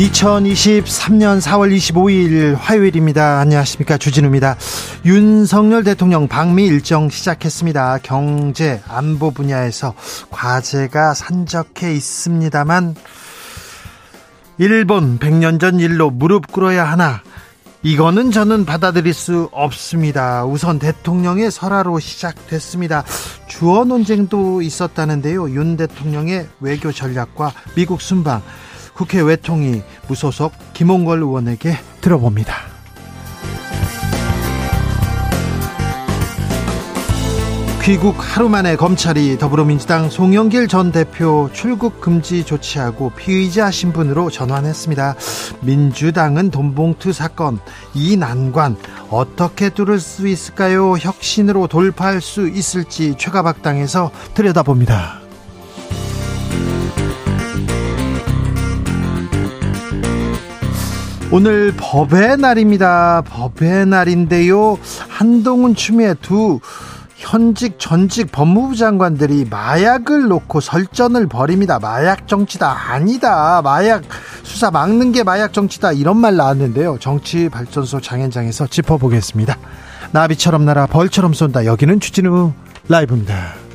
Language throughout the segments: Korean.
2023년 4월 25일 화요일입니다. 안녕하십니까. 주진우입니다. 윤석열 대통령 방미 일정 시작했습니다. 경제, 안보 분야에서 과제가 산적해 있습니다만, 일본 100년 전 일로 무릎 꿇어야 하나, 이거는 저는 받아들일 수 없습니다. 우선 대통령의 설화로 시작됐습니다. 주어 논쟁도 있었다는데요. 윤 대통령의 외교 전략과 미국 순방, 국회 외통위 무소속 김홍걸 의원에게 들어봅니다. 귀국 하루 만에 검찰이 더불어민주당 송영길 전 대표 출국 금지 조치하고 피의자 신분으로 전환했습니다. 민주당은 돈봉투 사건 이 난관 어떻게 뚫을 수 있을까요? 혁신으로 돌파할 수 있을지 최가박당에서 들여다봅니다. 오늘 법의 날입니다. 법의 날인데요. 한동훈 추미애 두 현직 전직 법무부 장관들이 마약을 놓고 설전을 벌입니다. 마약 정치다 아니다. 마약 수사 막는 게 마약 정치다 이런 말 나왔는데요. 정치 발전소 장현장에서 짚어보겠습니다. 나비처럼 날아 벌처럼 쏜다. 여기는 추진우 라이브입니다.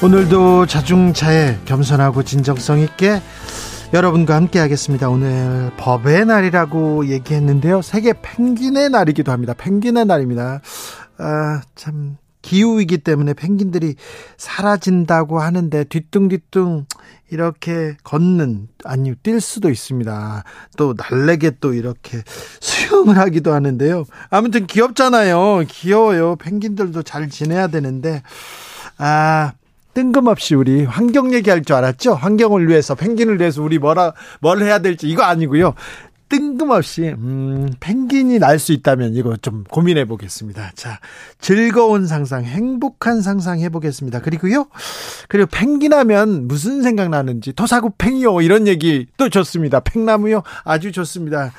오늘도 자중차에 겸손하고 진정성 있게 여러분과 함께 하겠습니다. 오늘 법의 날이라고 얘기했는데요. 세계 펭귄의 날이기도 합니다. 펭귄의 날입니다. 아, 참 기후이기 때문에 펭귄들이 사라진다고 하는데 뒤뚱뒤뚱 이렇게 걷는 아니 뛸 수도 있습니다. 또 날래게 또 이렇게 수영을 하기도 하는데요. 아무튼 귀엽잖아요. 귀여워요. 펭귄들도 잘 지내야 되는데 아 뜬금없이 우리 환경 얘기할 줄 알았죠? 환경을 위해서 펭귄을 위해서 우리 뭐라 뭘 해야 될지 이거 아니고요. 뜬금없이 음, 펭귄이 날 수 있다면 이거 좀 고민해 보겠습니다. 자, 즐거운 상상, 행복한 상상 해 보겠습니다. 그리고요. 그리고 펭귄 하면 무슨 생각 나는지 토사구 팽이요 이런 얘기 또 좋습니다. 팽나무요 아주 좋습니다.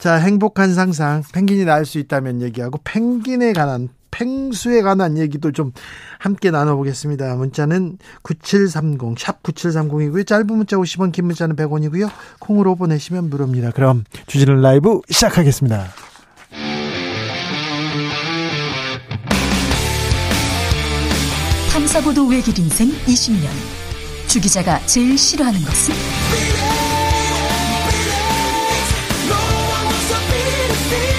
자, 행복한 상상, 펭귄이 날 수 있다면 얘기하고 펭귄에 관한 펭수에 관한 얘기도 좀 함께 나눠보겠습니다. 문자는 9730, 샵 9730이고요. 짧은 문자 50원, 긴 문자는 100원이고요. 콩으로 보내시면 무료입니다. 그럼 주진우 라이브 시작하겠습니다. 탐사보도 외길 인생 20년. 주 기자가 제일 싫어하는 것은?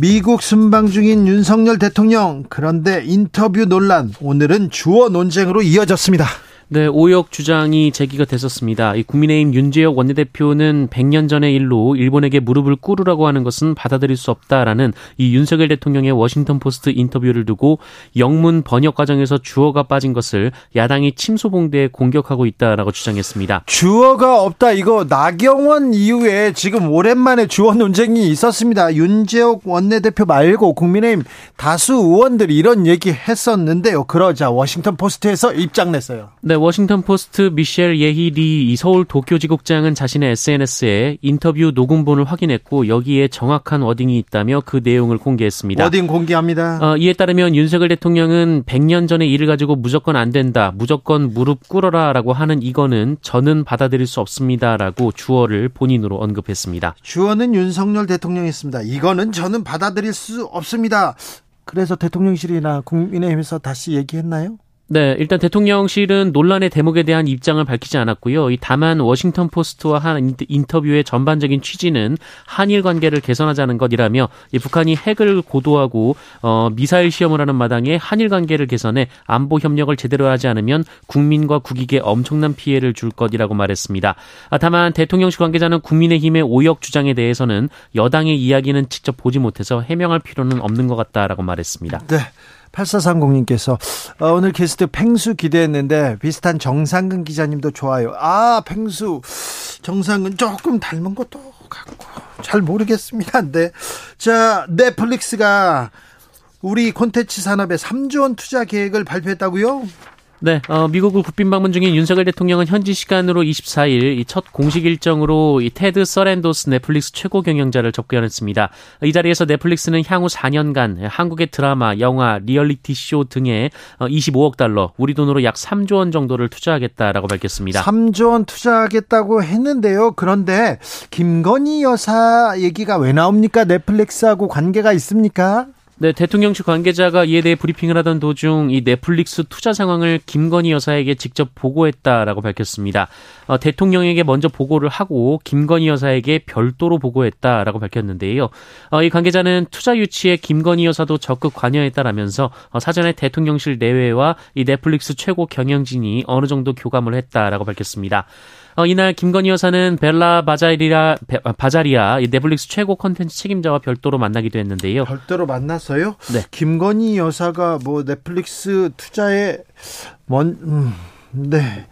미국 순방 중인 윤석열 대통령 그런데 인터뷰 논란 오늘은 주어 논쟁으로 이어졌습니다. 네, 오역 주장이 제기가 됐었습니다. 이 국민의힘 윤재옥 원내대표는 100년 전의 일로 일본에게 무릎을 꿇으라고 하는 것은 받아들일 수 없다라는 이 윤석열 대통령의 워싱턴 포스트 인터뷰를 두고 영문 번역 과정에서 주어가 빠진 것을 야당이 침소봉대해 공격하고 있다라고 주장했습니다. 주어가 없다 이거 나경원 이후에 지금 오랜만에 주어 논쟁이 있었습니다. 윤재옥 원내대표 말고 국민의힘 다수 의원들이 이런 얘기 했었는데요. 그러자 워싱턴 포스트에서 입장 냈어요. 네, 워싱턴 포스트 미셸 예희 리 서울 도쿄지국장은 자신의 SNS에 인터뷰 녹음본을 확인했고 여기에 정확한 wording이 있다며 그 내용을 공개했습니다. 워딩 공개합니다. 어, 이에 따르면 윤석열 대통령은 100년 전의 일을 가지고 무조건 안 된다, 무조건 무릎 꿇어라라고 하는 이거는 저는 받아들일 수 없습니다라고 주어를 본인으로 언급했습니다. 주어는 윤석열 대통령이었습니다. 이거는 저는 받아들일 수 없습니다. 그래서 대통령실이나 국민의힘에서 다시 얘기했나요? 네, 일단 대통령실은 논란의 대목에 대한 입장을 밝히지 않았고요. 다만 워싱턴 포스트와 한 인터뷰의 전반적인 취지는 한일 관계를 개선하자는 것이라며 북한이 핵을 고도하고 어, 미사일 시험을 하는 마당에 한일 관계를 개선해 안보 협력을 제대로 하지 않으면 국민과 국익에 엄청난 피해를 줄 것이라고 말했습니다. 아, 다만 대통령실 관계자는 국민의힘의 오역 주장에 대해서는 여당의 이야기는 직접 보지 못해서 해명할 필요는 없는 것 같다라고 말했습니다. 네. 8430님께서 어, 오늘 게스트 펭수 기대했는데 비슷한 정상근 기자님도 좋아요. 아, 펭수 정상근 조금 닮은 것도 같고 잘 모르겠습니다. 네. 자, 넷플릭스가 우리 콘텐츠 산업에 3조 원 투자 계획을 발표했다고요? 네, 어, 미국을 국빈 방문 중인 윤석열 대통령은 현지 시간으로 24일 첫 공식 일정으로 이 테드 서랜도스 넷플릭스 최고 경영자를 접견했습니다. 이 자리에서 넷플릭스는 향후 4년간 한국의 드라마, 영화, 리얼리티 쇼 등에 25억 어, 달러, 우리 돈으로 약 3조 원 정도를 투자하겠다라고 밝혔습니다. 3조 원 투자하겠다고 했는데요. 그런데 김건희 여사 얘기가 왜 나옵니까? 넷플릭스하고 관계가 있습니까? 네, 대통령실 관계자가 이에 대해 브리핑을 하던 도중 이 넷플릭스 투자 상황을 김건희 여사에게 직접 보고했다라고 밝혔습니다. 어, 대통령에게 먼저 보고를 하고 김건희 여사에게 별도로 보고했다라고 밝혔는데요. 어, 이 관계자는 투자 유치에 김건희 여사도 적극 관여했다라면서 어, 사전에 대통령실 내외와 이 넷플릭스 최고 경영진이 어느 정도 교감을 했다라고 밝혔습니다. 어, 이날 김건희 여사는 벨라 바자리아 바자리아 넷플릭스 최고 컨텐츠 책임자와 별도로 만나기도 했는데요. 별도로 만났어요? 네. 김건희 여사가 뭐 넷플릭스 투자에 먼 음, 네.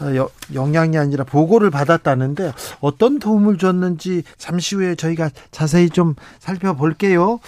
아, 여, 영향이 아니라 보고를 받았다는데 어떤 도움을 줬는지 잠시 후에 저희가 자세히 좀 살펴볼게요.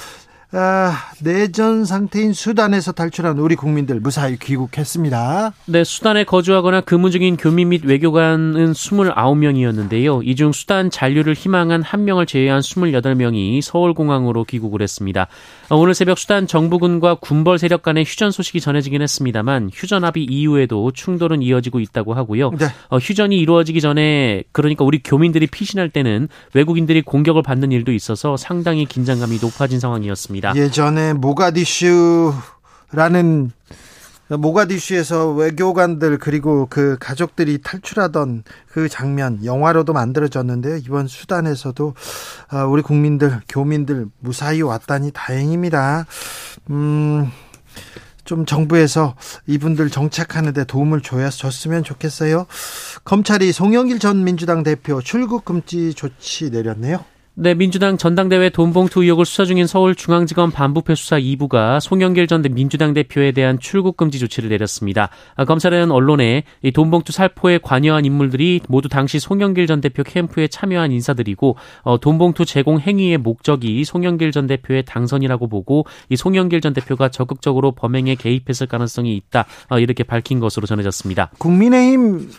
아, 내전 상태인 수단에서 탈출한 우리 국민들 무사히 귀국했습니다. 네, 수단에 거주하거나 근무 중인 교민 및 외교관은 29명이었는데요. 이 중 수단 잔류를 희망한 1명을 제외한 28명이 서울공항으로 귀국을 했습니다. 어, 오늘 새벽 수단 정부군과 군벌 세력 간의 휴전 소식이 전해지긴 했습니다만 휴전 합의 이후에도 충돌은 이어지고 있다고 하고요. 네. 어, 휴전이 이루어지기 전에 그러니까 우리 교민들이 피신할 때는 외국인들이 공격을 받는 일도 있어서 상당히 긴장감이 높아진 상황이었습니다. 있습니다. 예전에 모가디슈라는 모가디슈에서 외교관들 그리고 그 가족들이 탈출하던 그 장면 영화로도 만들어졌는데요. 이번 수단에서도 아, 우리 국민들 교민들 무사히 왔다니 다행입니다. 음. 좀 정부에서 이분들 정착하는데 도움을 줘야 줬으면 좋겠어요. 검찰이 송영길 전 민주당 대표 출국 금지 조치 내렸네요. 네, 민주당 전당대회 돈봉투 의혹을 수사 중인 서울중앙지검 반부패 수사 2부가 송영길 전 민주당 대표에 대한 출국 금지 조치를 내렸습니다. 아, 검찰은 언론에 이 돈봉투 살포에 관여한 인물들이 모두 당시 송영길 전 대표 캠프에 참여한 인사들이고 어, 돈봉투 제공 행위의 목적이 송영길 전 대표의 당선이라고 보고 이 송영길 전 대표가 적극적으로 범행에 개입했을 가능성이 있다 어, 이렇게 밝힌 것으로 전해졌습니다. 국민의힘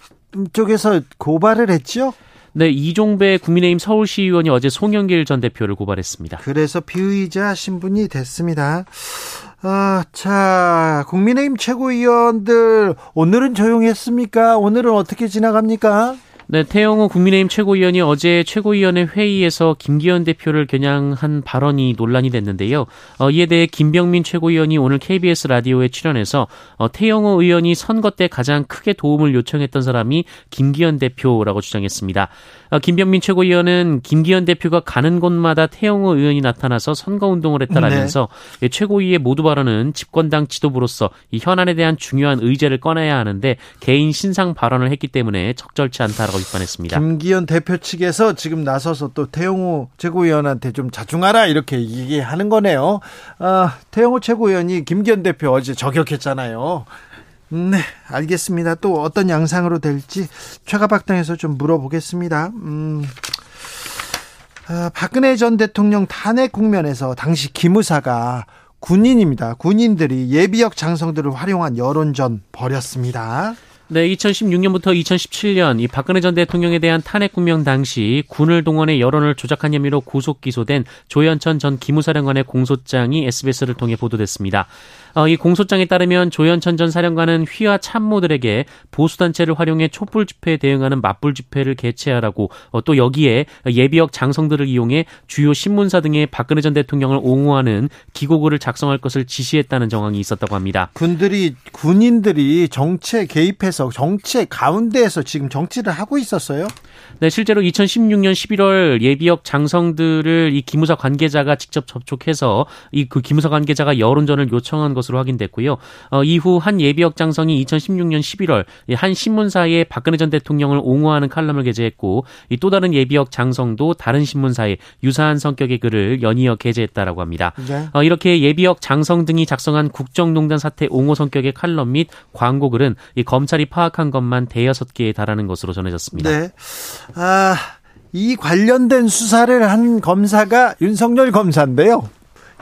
쪽에서 고발을 했죠? 네, 이종배 국민의힘 서울시의원이 어제 송영길 전 대표를 고발했습니다. 그래서 피의자 신분이 됐습니다. 아, 자, 국민의힘 최고위원들 오늘은 조용했습니까? 오늘은 어떻게 지나갑니까? 네, 태영호 국민의힘 최고위원이 어제 최고위원회 회의에서 김기현 대표를 겨냥한 발언이 논란이 됐는데요. 어, 이에 대해 김병민 최고위원이 오늘 KBS 라디오에 출연해서 어, 태영호 의원이 선거 때 가장 크게 도움을 요청했던 사람이 김기현 대표라고 주장했습니다. 어, 김병민 최고위원은 김기현 대표가 가는 곳마다 태영호 의원이 나타나서 선거운동을 했다라면서 네. 최고위의 모두 발언은 집권당 지도부로서 이 현안에 대한 중요한 의제를 꺼내야 하는데 개인 신상 발언을 했기 때문에 적절치 않다라고 비판했습니다. 김기현 대표 측에서 지금 나서서 또 태영호 최고위원한테 좀 자중하라 이렇게 얘기하는 거네요. 아, 태영호 최고위원이 김기현 대표 어제 저격했잖아요. 네, 알겠습니다. 또 어떤 양상으로 될지 최가박당에서 좀 물어보겠습니다. 음, 아, 박근혜 전 대통령 탄핵 국면에서 당시 기무사가 군인입니다. 군인들이 예비역 장성들을 활용한 여론전 벌였습니다. 네, 2016년부터 2017년 이 박근혜 전 대통령에 대한 탄핵 국명 당시 군을 동원해 여론을 조작한 혐의로 구속 기소된 조현천 전 기무사령관의 공소장이 SBS를 통해 보도됐습니다. 어, 이 공소장에 따르면 조현천 전 사령관은 휘하 참모들에게 보수단체를 활용해 촛불 집회에 대응하는 맞불 집회를 개최하라고 어, 또 여기에 예비역 장성들을 이용해 주요 신문사 등의 박근혜 전 대통령을 옹호하는 기고글을 작성할 것을 지시했다는 정황이 있었다고 합니다. 군들이 군인들이 정치에 개입해서 정치의 가운데에서 지금 정치를 하고 있었어요? 네, 실제로 2016년 11월 예비역 장성들을 이 기무사 관계자가 직접 접촉해서 이 그 기무사 관계자가 여론전을 요청한 것 으로 확인됐고요. 어, 이후 한 예비역 장성이 2016년 11월 한 신문사에 박근혜 전 대통령을 옹호하는 칼럼을 게재했고 이또 다른 예비역 장성도 다른 신문사에 유사한 성격의 글을 연이어 게재했다라고 합니다. 네. 어, 이렇게 예비역 장성 등이 작성한 국정농단 사태 옹호 성격의 칼럼 및 광고 글은 이 검찰이 파악한 것만 대여섯 개에 달하는 것으로 전해졌습니다. 네. 아, 이 관련된 수사를 한 검사가 윤석열 검사인데요.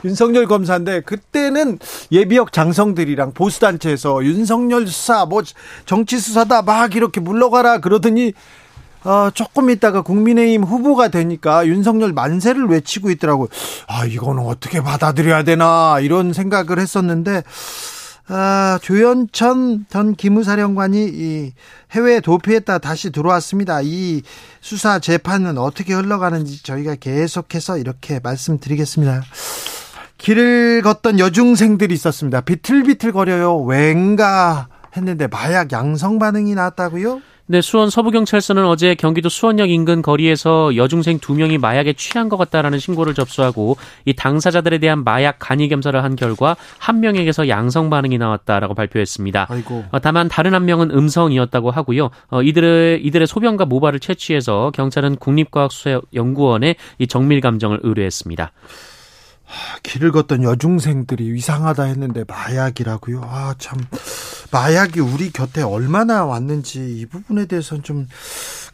윤석열 검사인데 그때는 예비역 장성들이랑 보수 단체에서 윤석열 수사 뭐 정치 수사다 막 이렇게 물러가라 그러더니 어, 조금 있다가 국민의힘 후보가 되니까 윤석열 만세를 외치고 있더라고요. 아, 이거는 어떻게 받아들여야 되나, 이런 생각을 했었는데, 아, 조현천 전 기무사령관이 이 해외에 도피했다 다시 들어왔습니다. 이 수사 재판은 어떻게 흘러가는지 저희가 계속해서 이렇게 말씀드리겠습니다. 길을 걷던 여중생들이 있었습니다. 비틀비틀 거려요. 왠가 했는데 마약 양성 반응이 나왔다고요? 네, 수원 서부경찰서는 어제 경기도 수원역 인근 거리에서 여중생 두 명이 마약에 취한 것 같다라는 신고를 접수하고 이 당사자들에 대한 마약 간이 검사를 한 결과 한 명에게서 양성 반응이 나왔다라고 발표했습니다. 아이고. 어, 다만 다른 한 명은 음성이었다고 하고요. 어, 이들의 이들의 소변과 모발을 채취해서 경찰은 국립과학수사연구원에 이 정밀 감정을 의뢰했습니다. 길을 걷던 여중생들이 이상하다 했는데 마약이라고요. 아, 참. 마약이 우리 곁에 얼마나 왔는지 이 부분에 대해서는 좀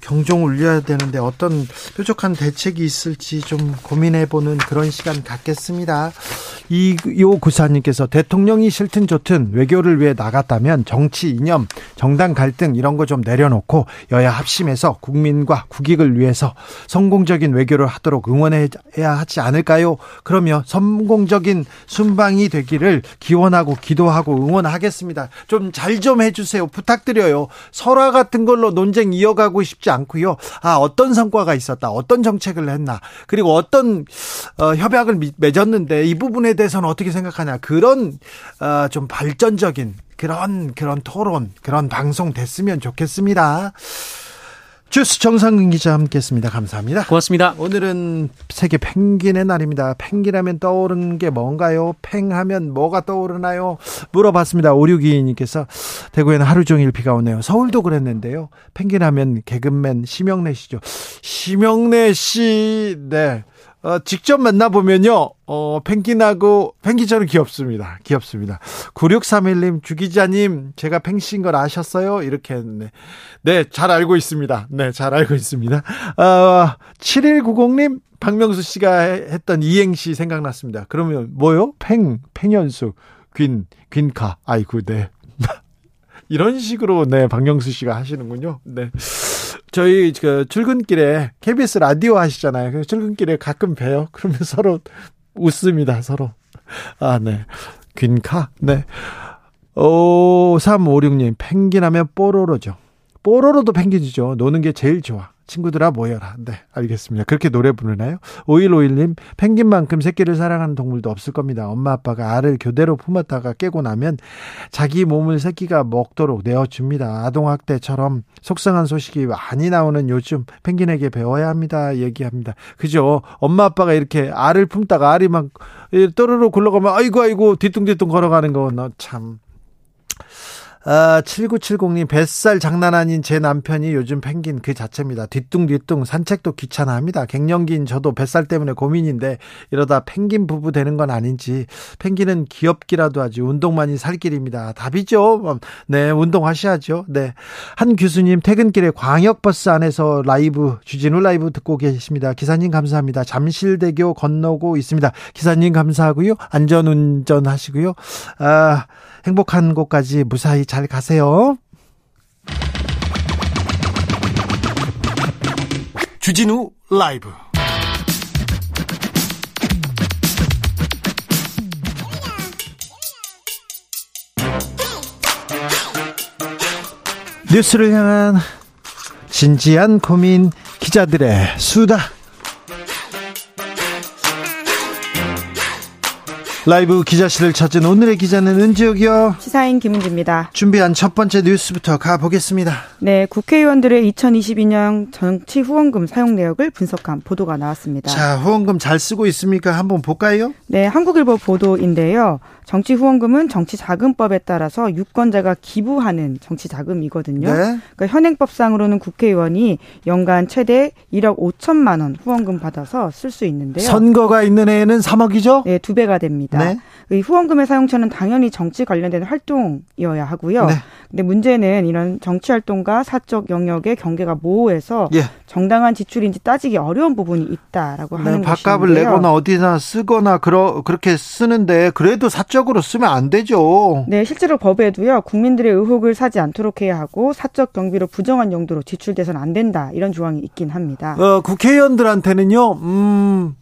경종 울려야 되는데 어떤 뾰족한 대책이 있을지 좀 고민해보는 그런 시간 갖겠습니다. 이요 구사님께서 대통령이 싫든 좋든 외교를 위해 나갔다면 정치 이념, 정당 갈등 이런 거 좀 내려놓고 여야 합심해서 국민과 국익을 위해서 성공적인 외교를 하도록 응원해야 하지 않을까요? 그러면 성공적인 순방이 되기를 기원하고 기도하고 응원하겠습니다. 좀 잘좀 좀 해주세요. 부탁드려요. 설화 같은 걸로 논쟁 이어가고 싶지 않고요. 아, 어떤 성과가 있었다. 어떤 정책을 했나. 그리고 어떤 어, 협약을 맺었는데 이 부분에 대해서는 어떻게 생각하냐. 그런 어, 좀 발전적인 그런 그런 토론, 그런 방송 됐으면 좋겠습니다. 주스 정상근 기자 함께했습니다. 감사합니다. 고맙습니다. 오늘은 세계 펭귄의 날입니다. 펭귄하면 떠오르는 게 뭔가요? 팽하면 뭐가 떠오르나요? 물어봤습니다. 오류기님께서 대구에는 하루 종일 비가 오네요. 서울도 그랬는데요. 펭귄하면 개그맨 심영래 씨죠. 심영래 씨, 네. 어, 직접 만나보면요, 어, 펭귄하고, 펭귄처럼 귀엽습니다. 귀엽습니다. 9631님, 주기자님, 제가 펭신 걸 아셨어요? 이렇게 했네. 네, 잘 알고 있습니다. 네, 잘 알고 있습니다. 어, 7190님, 박명수 씨가 했던 이행시 생각났습니다. 그러면 뭐요? 팽, 팽현수, 귄, 귄카. 아이고, 네. 이런 식으로, 네, 박명수 씨가 하시는군요. 네. 저희 그 출근길에 KBS 라디오 하시잖아요. 그 출근길에 가끔 봬요. 그러면 서로 웃습니다. 서로. 아, 네. 균카? 네. 오, 356님, 펭귄 하면 뽀로로죠. 뽀로로도 펭귄이죠. 노는 게 제일 좋아. 친구들아 모여라. 네, 알겠습니다. 그렇게 노래 부르나요? 5151님, 펭귄만큼 새끼를 사랑하는 동물도 없을 겁니다. 엄마 아빠가 알을 교대로 품었다가 깨고 나면 자기 몸을 새끼가 먹도록 내어줍니다. 아동학대처럼 속상한 소식이 많이 나오는 요즘 펭귄에게 배워야 합니다. 얘기합니다. 그죠? 엄마 아빠가 이렇게 알을 품다가 알이 막 또르르 굴러가면 아이고 아이고 뒤뚱뒤뚱 걸어가는 거참 아, 7970님, 뱃살 장난 아닌 제 남편이 요즘 펭귄 그 자체입니다. 뒤뚱뒤뚱 산책도 귀찮아 합니다. 갱년기인 저도 뱃살 때문에 고민인데 이러다 펭귄 부부 되는 건 아닌지 펭귄은 귀엽기라도 하지 운동만이 살 길입니다. 답이죠. 네, 운동하셔야죠. 네. 한 교수님 퇴근길에 광역버스 안에서 라이브, 주진우 라이브 듣고 계십니다. 기사님 감사합니다. 잠실대교 건너고 있습니다. 기사님 감사하고요. 안전운전 하시고요. 아, 행복한 곳까지 무사히 잘 가세요. 주진우 라이브 뉴스를 향한 진지한 고민 기자들의 수다 라이브 기자실을 찾은 오늘의 기자는 은지혁이요. 시사인 김은지입니다. 준비한 첫 번째 뉴스부터 가보겠습니다. 네, 국회의원들의 2022년 정치 후원금 사용 내역을 분석한 보도가 나왔습니다. 자, 후원금 잘 쓰고 있습니까? 한번 볼까요? 네, 한국일보 보도인데요. 정치 후원금은 정치 자금법에 따라서 유권자가 기부하는 정치 자금이거든요. 네. 그러니까 현행법상으로는 국회의원이 연간 최대 1억 5천만 원 후원금 받아서 쓸 수 있는데요. 선거가 있는 해에는 3억이죠? 네, 두 배가 됩니다. 네. 이 후원금의 사용처는 당연히 정치 관련된 활동이어야 하고요. 네. 근데 문제는 이런 정치 활동과 사적 영역의 경계가 모호해서 예. 정당한 지출인지 따지기 어려운 부분이 있다라고 네, 하는 네, 밥값을. 내거나 어디나 쓰거나 그러, 그렇게 쓰는데 그래도 사적으로 쓰면 안 되죠. 네, 실제로 법에도요. 국민들의 의혹을 사지 않도록 해야 하고 사적 경비로 부정한 용도로 지출돼서는 안 된다. 이런 조항이 있긴 합니다. 어, 국회의원들한테는요. 음.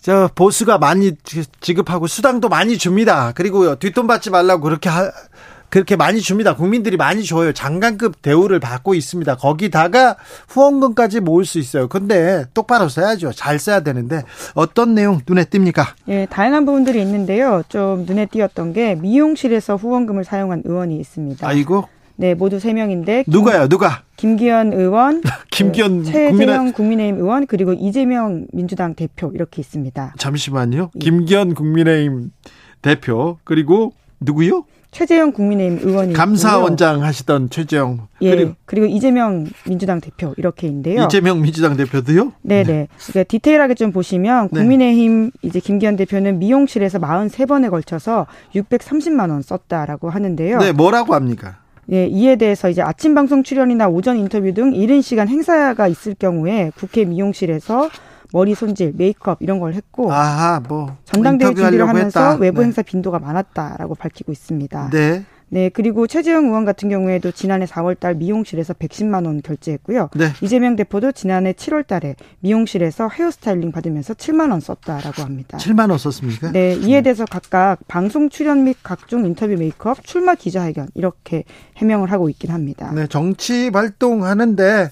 저 보수가 많이 지급하고 수당도 많이 줍니다. 그리고 뒷돈 받지 말라고 그렇게 하, 그렇게 많이 줍니다. 국민들이 많이 줘요. 장관급 대우를 받고 있습니다. 거기다가 후원금까지 모을 수 있어요. 근데 똑바로 써야죠. 잘 써야 되는데 어떤 내용 눈에 띕니까? 예, 다양한 부분들이 있는데요. 좀 눈에 띄었던 게 미용실에서 후원금을 사용한 의원이 있습니다. 아이고. 네, 모두 세 명인데 누가요? 누가? 김기현 의원, 김기현 그 최재형 국민의힘 의원 그리고 이재명 민주당 대표 이렇게 있습니다. 잠시만요. 김기현 국민의힘 대표 그리고 누구요? 최재형 국민의힘 의원이 감사원장 하시던 최재형 예 그리고, 그리고, 이재명 민주당 대표 이렇게인데요. 이재명 민주당 대표도요? 네네. 네. 그러니까 디테일하게 좀 보시면 네. 국민의힘 이제 김기현 대표는 미용실에서 43번에 걸쳐서 630만 원 썼다라고 하는데요. 네, 뭐라고 합니까? 예, 이에 대해서 이제 아침 방송 출연이나 오전 인터뷰 등 이른 시간 행사가 있을 경우에 국회 미용실에서 머리 손질, 메이크업 이런 걸 했고 아하, 뭐 전당대회 준비를 하면서 했다. 외부 네. 행사 빈도가 많았다라고 밝히고 있습니다. 네. 네, 그리고 최재형 의원 같은 경우에도 지난해 4월 달 미용실에서 110만 원 결제했고요. 네. 이재명 대표도 지난해 7월 달에 미용실에서 헤어스타일링 받으면서 7만 원 썼다라고 합니다. 7만 원 썼습니까? 네, 이에 대해서 각각 방송 출연 및 각종 인터뷰 메이크업, 출마 기자회견 이렇게 해명을 하고 있긴 합니다. 네, 정치 활동하는데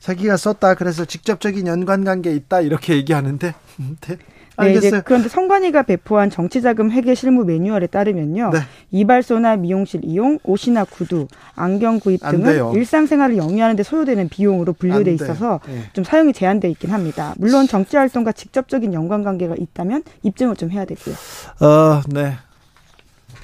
자기가 썼다 그래서 직접적인 연관 관계 있다 이렇게 얘기하는데 네. 네, 이제 그런데 성관위가 배포한 정치자금 회계 실무 매뉴얼에 따르면요. 네. 이발소나 미용실 이용, 옷이나 구두, 안경 구입 등은. 일상생활을 영위하는 데 소요되는 비용으로 분류돼 있어서 네. 좀 사용이 제한돼 있긴 합니다. 물론 정치 활동과 직접적인 연관관계가 있다면 입증을 좀 해야 되고요. 어, 네.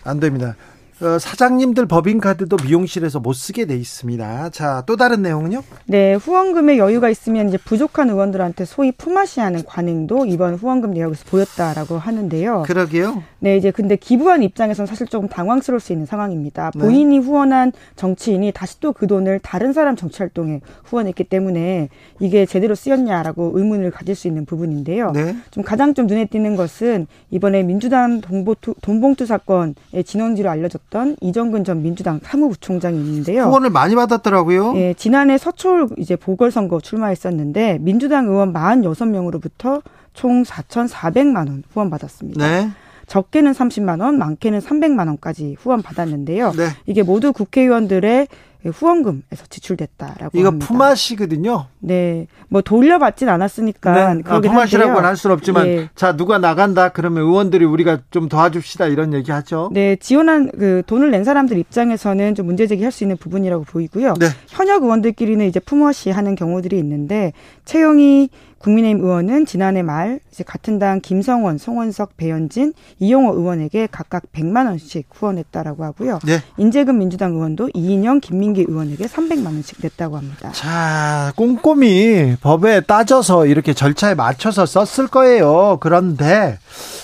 안 됩니다. 어, 사장님들 법인카드도 미용실에서 못 쓰게 돼 있습니다. 자, 또 다른 내용은요? 네, 후원금에 여유가 있으면 이제 부족한 의원들한테 소위 품앗이하는 관행도 이번 후원금 내역에서 보였다라고 하는데요. 그러게요. 네, 이제 근데 기부한 입장에서는 사실 조금 당황스러울 수 있는 상황입니다. 네. 본인이 후원한 정치인이 다시 또 그 돈을 다른 사람 정치 활동에 후원했기 때문에 이게 제대로 쓰였냐라고 의문을 가질 수 있는 부분인데요. 네. 좀 가장 좀 눈에 띄는 것은 이번에 민주당 동보투, 돈봉투 사건의 진원지로 알려졌 있었던 이정근 전 민주당 사무부총장이 있는데요. 후원을 많이 받았더라고요. 예, 지난해 서초울 이제 보궐선거 출마했었는데 민주당 의원 46명으로부터 총 4,400만 원 후원 받았습니다. 네. 적게는 30만 원, 많게는 300만 원까지 후원 받았는데요. 네. 이게 모두 국회의원들의 후원금에서 지출됐다라고 이거 합니다. 품앗이거든요. 네, 뭐 돌려받진 않았으니까 네. 아, 품앗이라고는 할 수는 없지만 예. 자 누가 나간다 그러면 의원들이 우리가 좀 도와줍시다 이런 얘기하죠. 네, 지원한 그 돈을 낸 사람들 입장에서는 좀 문제 제기할 수 있는 부분이라고 보이고요. 네. 현역 의원들끼리는 이제 품앗이 하는 경우들이 있는데 채용이 국민의힘 의원은 지난해 말 이제 같은 당 김성원, 송원석, 배현진, 이용호 의원에게 각각 100만 원씩 후원했다라고 하고요. 네. 인재금 민주당 의원도 이인영, 김민기 의원에게 300만 원씩 냈다고 합니다. 자, 꼼꼼 히 법에 따져서 이렇게 절차에 맞춰서 썼을 거예요. 그런데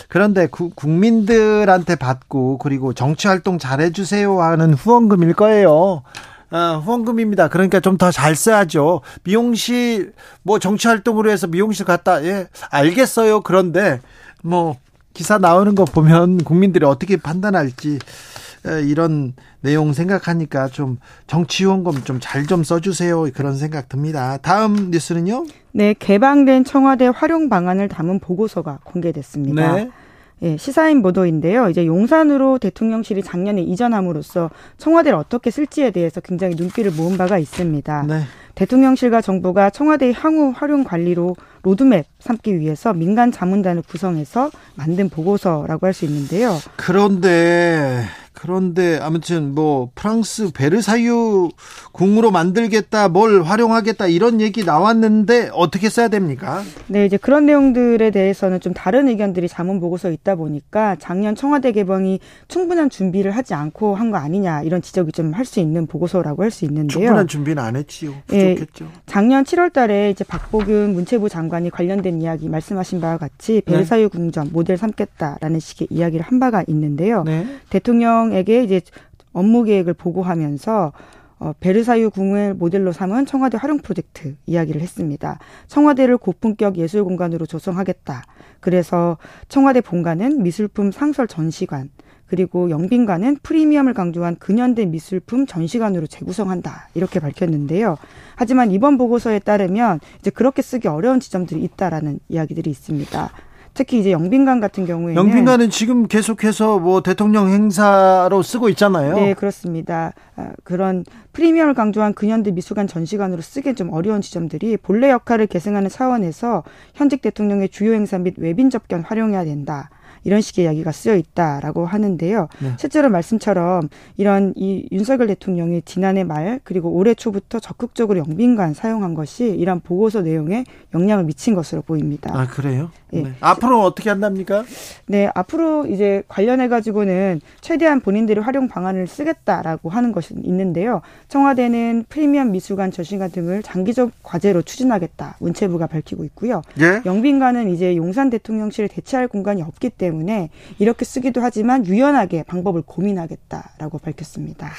그런데 구, 국민들한테 받고 그리고 정치 활동 잘해 주세요 하는 후원금일 거예요. 어, 후원금입니다. 그러니까 좀 더 잘 써야죠. 미용실 뭐 정치 활동으로 해서 미용실 갔다 예 알겠어요. 그런데 뭐 기사 나오는 거 보면 국민들이 어떻게 판단할지 이런 내용 생각하니까 좀 정치 후원금 좀 잘좀 좀 써주세요 그런 생각 듭니다. 다음 뉴스는요? 네, 개방된 청와대 활용 방안을 담은 보고서가 공개됐습니다. 네. 예, 시사인 보도인데요. 이제 용산으로 대통령실이 작년에 이전함으로써 청와대를 어떻게 쓸지에 대해서 굉장히 눈길을 모은 바가 있습니다. 네. 대통령실과 정부가 청와대의 향후 활용 관리로 로드맵 삼기 위해서 민간 자문단을 구성해서 만든 보고서라고 할 수 있는데요. 그런데 그런데 아무튼 뭐 프랑스 베르사유 궁으로 만들겠다, 뭘 활용하겠다 이런 얘기 나왔는데 어떻게 써야 됩니까? 네, 이제 그런 내용들에 대해서는 좀 다른 의견들이 자문 보고서에 있다 보니까 작년 청와대 개방이 충분한 준비를 하지 않고 한 거 아니냐 이런 지적이 좀 할 수 있는 보고서라고 할 수 있는데요. 충분한 준비는 안 했지요. 예, 부족했죠. 예, 작년 7월달에 이제 박보균 문체부 장관이 관련된 이야기 말씀하신 바와 같이 베르사유 궁전 모델 삼겠다라는 식의 이야기를 한 바가 있는데요. 네. 대통령 대통령에게 이제 업무 계획을 보고하면서 어, 베르사유 궁을 모델로 삼은 청와대 활용 프로젝트 이야기를 했습니다. 청와대를 고품격 예술 공간으로 조성하겠다. 그래서 청와대 본관은 미술품 상설 전시관, 그리고 영빈관은 프리미엄을 강조한 근현대 미술품 전시관으로 재구성한다. 이렇게 밝혔는데요. 하지만 이번 보고서에 따르면 이제 그렇게 쓰기 어려운 지점들이 있다라는 이야기들이 있습니다. 특히 이제 영빈관 같은 경우에는 영빈관은 지금 계속해서 뭐 대통령 행사로 쓰고 있잖아요. 네, 그렇습니다. 아, 그런 프리미엄을 강조한 근현대 미술관 전시관으로 쓰기엔 좀 어려운 지점들이 본래 역할을 계승하는 차원에서 현직 대통령의 주요 행사 및 외빈 접견 활용해야 된다. 이런 식의 이야기가 쓰여 있다라고 하는데요. 네. 실제로 말씀처럼 이런 이 윤석열 대통령이 지난해 말 그리고 올해 초부터 적극적으로 영빈관 사용한 것이 이런 보고서 내용에 영향을 미친 것으로 보입니다. 아 그래요? 예. 네. 앞으로 어떻게 한답니까? 네, 앞으로 이제 관련해 가지고는 최대한 본인들이 활용 방안을 쓰겠다라고 하는 것이 있는데요. 청와대는 프리미엄 미술관 전시관 등을 장기적 과제로 추진하겠다. 문체부가 밝히고 있고요. 예? 영빈관은 이제 용산 대통령실을 대체할 공간이 없기 때문에 이렇게 쓰기도 하지만 유연하게 방법을 고민하겠다라고 밝혔습니다.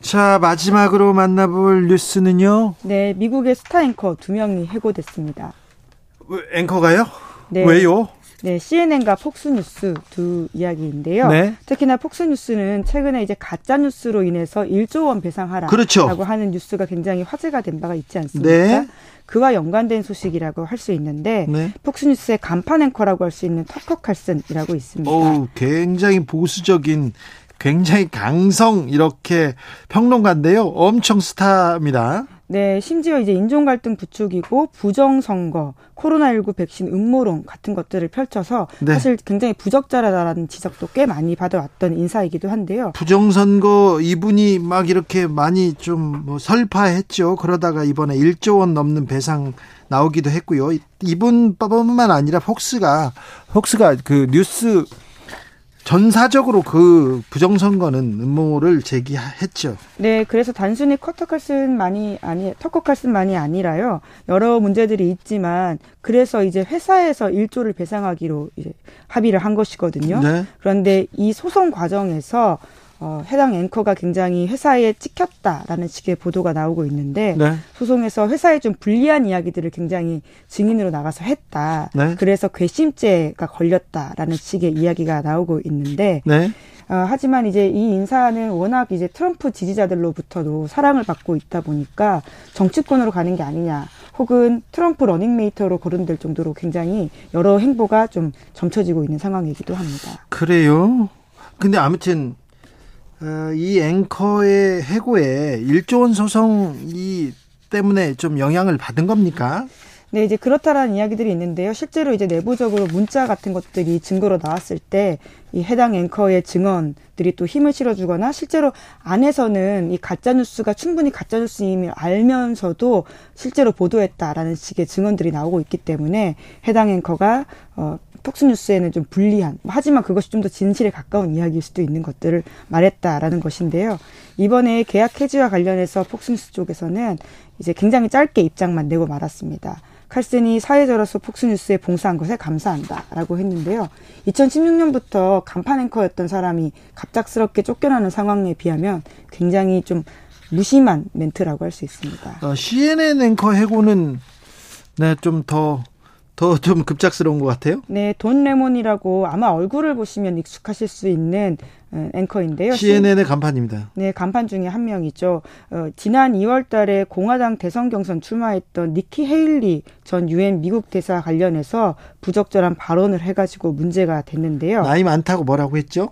자, 마지막으로 만나볼 뉴스는요. 네, 미국의 스타 앵커 두 명이 해고됐습니다. 앵커가요? 네. 왜요? 네, CNN과 폭스뉴스 두 이야기인데요. 네. 특히나 폭스뉴스는 최근에 이제 가짜 뉴스로 인해서 1조 원 배상하라라고 그렇죠. 하는 뉴스가 굉장히 화제가 된 바가 있지 않습니까? 네. 그와 연관된 소식이라고 할 수 있는데 네. 폭스뉴스의 간판 앵커라고 할 수 있는 터커 칼슨이라고 있습니다. 오, 굉장히 보수적인 굉장히 강성 이렇게 평론가인데요. 엄청 스타입니다. 네, 심지어 이제 인종 갈등 부추기고 부정 선거, 코로나19 백신 음모론 같은 것들을 펼쳐서 네. 사실 굉장히 부적절하다라는 지적도 꽤 많이 받아왔던 인사이기도 한데요. 부정 선거 이분이 막 이렇게 많이 좀 뭐 설파했죠. 그러다가 이번에 1조 원 넘는 배상 나오기도 했고요. 이분뿐만 아니라 폭스가 폭스가 그 뉴스 전사적으로 그 부정선거는 음모를 제기했죠. 네, 그래서 단순히 커터 칼슨만이 아니 터커 칼슨만이 아니라요. 여러 문제들이 있지만 그래서 이제 회사에서 일조를 배상하기로 이제 합의를 한 것이거든요. 네. 그런데 이 소송 과정에서 어, 해당 앵커가 굉장히 회사에 찍혔다라는 식의 보도가 나오고 있는데 네. 소송에서 회사에 좀 불리한 이야기들을 굉장히 증인으로 나가서 했다. 네. 그래서 괘씸죄가 걸렸다라는 식의 이야기가 나오고 있는데 네. 어, 하지만 이제 이 인사는 워낙 이제 트럼프 지지자들로부터도 사랑을 받고 있다 보니까 정치권으로 가는 게 아니냐. 혹은 트럼프 러닝메이트로 거론될 정도로 굉장히 여러 행보가 좀 점쳐지고 있는 상황이기도 합니다. 그래요? 근데 아무튼 어, 이 앵커의 해고에 1조 원 소송 이 때문에 좀 영향을 받은 겁니까? 네, 이제 그렇다라는 이야기들이 있는데요. 실제로 이제 내부적으로 문자 같은 것들이 증거로 나왔을 때 이 해당 앵커의 증언들이 또 힘을 실어주거나 실제로 안에서는 이 가짜 뉴스가 충분히 가짜 뉴스임을 알면서도 실제로 보도했다라는 식의 증언들이 나오고 있기 때문에 해당 앵커가 어 폭스뉴스에는 좀 불리한 하지만 그것이 좀 더 진실에 가까운 이야기일 수도 있는 것들을 말했다라는 것인데요. 이번에 계약 해지와 관련해서 폭스뉴스 쪽에서는 이제 굉장히 짧게 입장만 내고 말았습니다. 칼슨이 사회자로서 폭스뉴스에 봉사한 것에 감사한다라고 했는데요. 2016년부터 간판 앵커였던 사람이 갑작스럽게 쫓겨나는 상황에 비하면 굉장히 좀 무심한 멘트라고 할 수 있습니다. 어, CNN 앵커 해고는 네, 좀 더 더 좀 급작스러운 것 같아요. 네, 돈 레몬이라고 아마 얼굴을 보시면 익숙하실 수 있는 어, 앵커인데요. CNN의 간판입니다. 네, 간판 중에 한 명이죠. 어, 지난 2월 달에 공화당 대선 경선 출마했던 니키 헤일리 전 유엔 미국 대사 관련해서 부적절한 발언을 해가지고 문제가 됐는데요. 나이 많다고 뭐라고 했죠?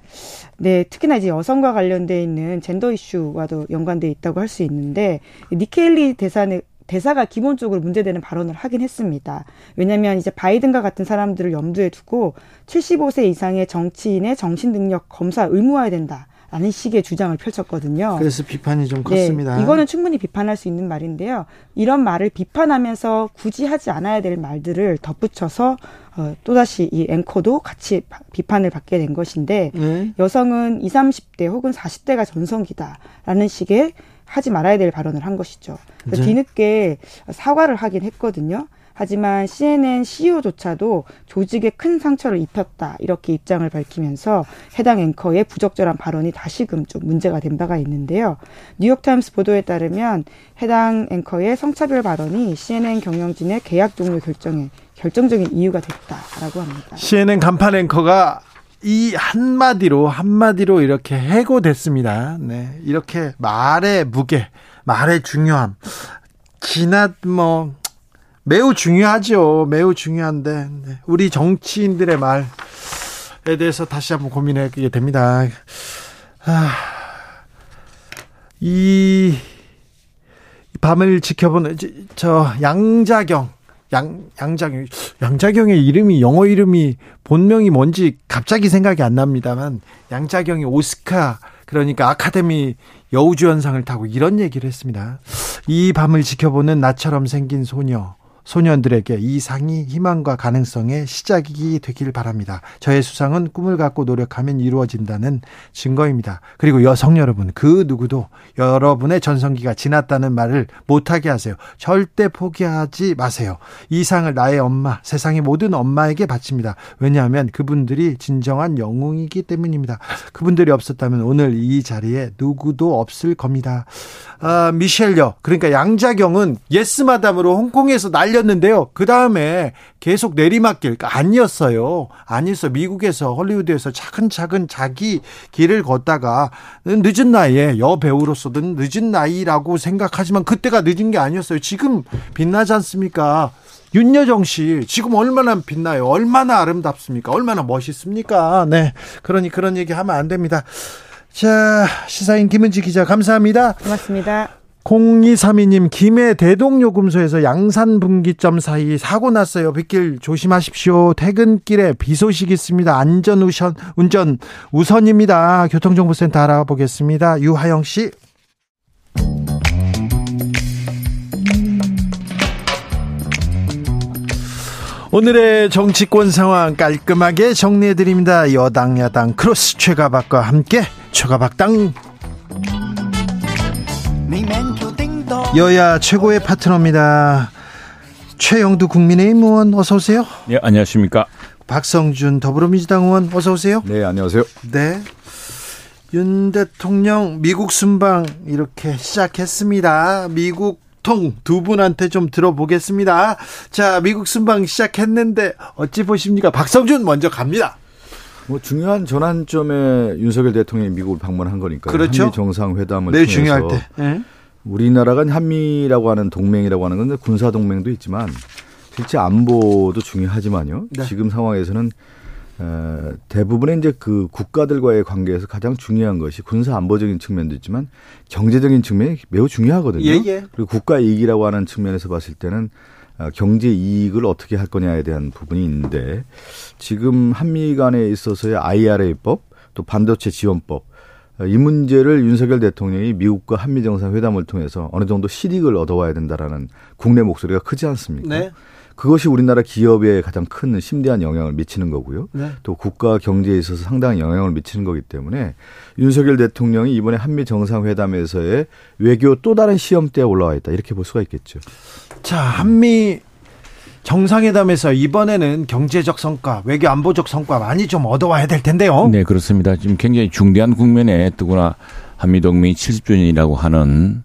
네, 특히나 이제 여성과 관련돼 있는 젠더 이슈와도 연관돼 있다고 할 수 있는데 니키 헤일리 대사는 대사가 기본적으로 문제되는 발언을 하긴 했습니다. 왜냐하면 이제 바이든과 같은 사람들을 염두에 두고 75세 이상의 정치인의 정신 능력 검사 의무화해야 된다. 라는 식의 주장을 펼쳤거든요. 그래서 비판이 좀 컸습니다. 네, 이거는 충분히 비판할 수 있는 말인데요. 이런 말을 비판하면서 굳이 하지 않아야 될 말들을 덧붙여서 어, 또다시 이 앵커도 같이 비판을 받게 된 것인데 네. 여성은 20, 30대 혹은 40대가 전성기다라는 식의 하지 말아야 될 발언을 한 것이죠. 네. 뒤늦게 사과를 하긴 했거든요. 하지만 CNN CEO조차도 조직에 큰 상처를 입혔다 이렇게 입장을 밝히면서 해당 앵커의 부적절한 발언이 다시금 좀 문제가 된 바가 있는데요. 뉴욕타임스 보도에 따르면 해당 앵커의 성차별 발언이 CNN 경영진의 계약 종료 결정에 결정적인 이유가 됐다라고 합니다. CNN 간판 앵커가 이 한마디로 한마디로 이렇게 해고됐습니다. 네. 이렇게 말의 무게, 말의 중요함. 지난 뭐 매우 중요하죠. 매우 중요한데 네. 우리 정치인들의 말에 대해서 다시 한번 고민하게 됩니다. 아, 이 밤을 지켜보는 저 양자경 양 양자경 양자경의 이름이 영어 이름이 본명이 뭔지 갑자기 생각이 안 납니다만 양자경이 오스카 그러니까 아카데미 여우주연상을 타고 이런 얘기를 했습니다. 이 밤을 지켜보는 나처럼 생긴 소녀 소년들에게 이 상이 희망과 가능성의 시작이 되길 바랍니다. 저의 수상은 꿈을 갖고 노력하면 이루어진다는 증거입니다. 그리고 여성 여러분, 그 누구도 여러분의 전성기가 지났다는 말을 못하게 하세요. 절대 포기하지 마세요. 이 상을 나의 엄마, 세상의 모든 엄마에게 바칩니다. 왜냐하면 그분들이 진정한 영웅이기 때문입니다. 그분들이 없었다면 오늘 이 자리에 누구도 없을 겁니다. 아, 미셸여, 그러니까 양자경은 예스마담으로 홍콩에서 날 달렸는데요. 그 다음에 계속 내리막길 아니었어요. 아니었어. 미국에서 헐리우드에서 차근차근 자기 길을 걷다가 늦은 나이에 여배우로서든 늦은 나이라고 생각하지만 그때가 늦은 게 아니었어요. 지금 빛나지 않습니까? 윤여정 씨 지금 얼마나 빛나요? 얼마나 아름답습니까? 얼마나 멋있습니까? 네. 그러니 그런 얘기 하면 안 됩니다. 자, 시사인 김은지 기자 감사합니다. 고맙습니다. 0232님, 김해 대동요금소에서 양산분기점 사이 사고 났어요. 빗길 조심하십시오. 퇴근길에 비 소식 있습니다. 안전 우선, 운전 우선입니다. 교통정보센터 알아보겠습니다. 유하영 씨. 오늘의 정치권 상황 깔끔하게 정리해 드립니다. 여당, 야당, 크로스 최가박과 함께 최가박당. 여야 최고의 파트너입니다. 최영두 국민의힘 의원 어서 오세요. 네, 안녕하십니까. 박성준 더불어민주당 의원 어서 오세요. 네, 안녕하세요. 네. 윤 대통령 미국 순방 이렇게 시작했습니다. 미국 통 두 분한테 좀 들어보겠습니다. 자, 미국 순방 시작했는데 어찌 보십니까? 박성준 먼저 갑니다. 뭐 중요한 전환점에 윤석열 대통령이 미국을 방문한 거니까요. 그렇죠. 한미 정상회담을 네, 통해서 중요할 때. 네. 우리나라가 한미라고 하는 동맹이라고 하는 건데 군사 동맹도 있지만 실제 안보도 중요하지만요. 네. 지금 상황에서는 어, 대부분의 이제 그 국가들과의 관계에서 가장 중요한 것이 군사 안보적인 측면도 있지만 경제적인 측면이 매우 중요하거든요. 예, 예. 그리고 국가 이익이라고 하는 측면에서 봤을 때는 어, 경제 이익을 어떻게 할 거냐에 대한 부분이 있는데 지금 한미 간에 있어서의 IRA법 또 반도체 지원법 어, 이 문제를 윤석열 대통령이 미국과 한미 정상회담을 통해서 어느 정도 실익을 얻어와야 된다라는 국내 목소리가 크지 않습니까? 네. 그것이 우리나라 기업에 가장 큰 심대한 영향을 미치는 거고요. 네. 또 국가 경제에 있어서 상당한 영향을 미치는 거기 때문에 윤석열 대통령이 이번에 한미 정상회담에서의 외교 또 다른 시험대에 올라와 있다 이렇게 볼 수가 있겠죠. 자, 한미 정상회담에서 이번에는 경제적 성과, 외교 안보적 성과 많이 좀 얻어와야 될 텐데요. 네, 그렇습니다. 지금 굉장히 중대한 국면에 뜨거나 한미 동맹이 70주년이라고 하는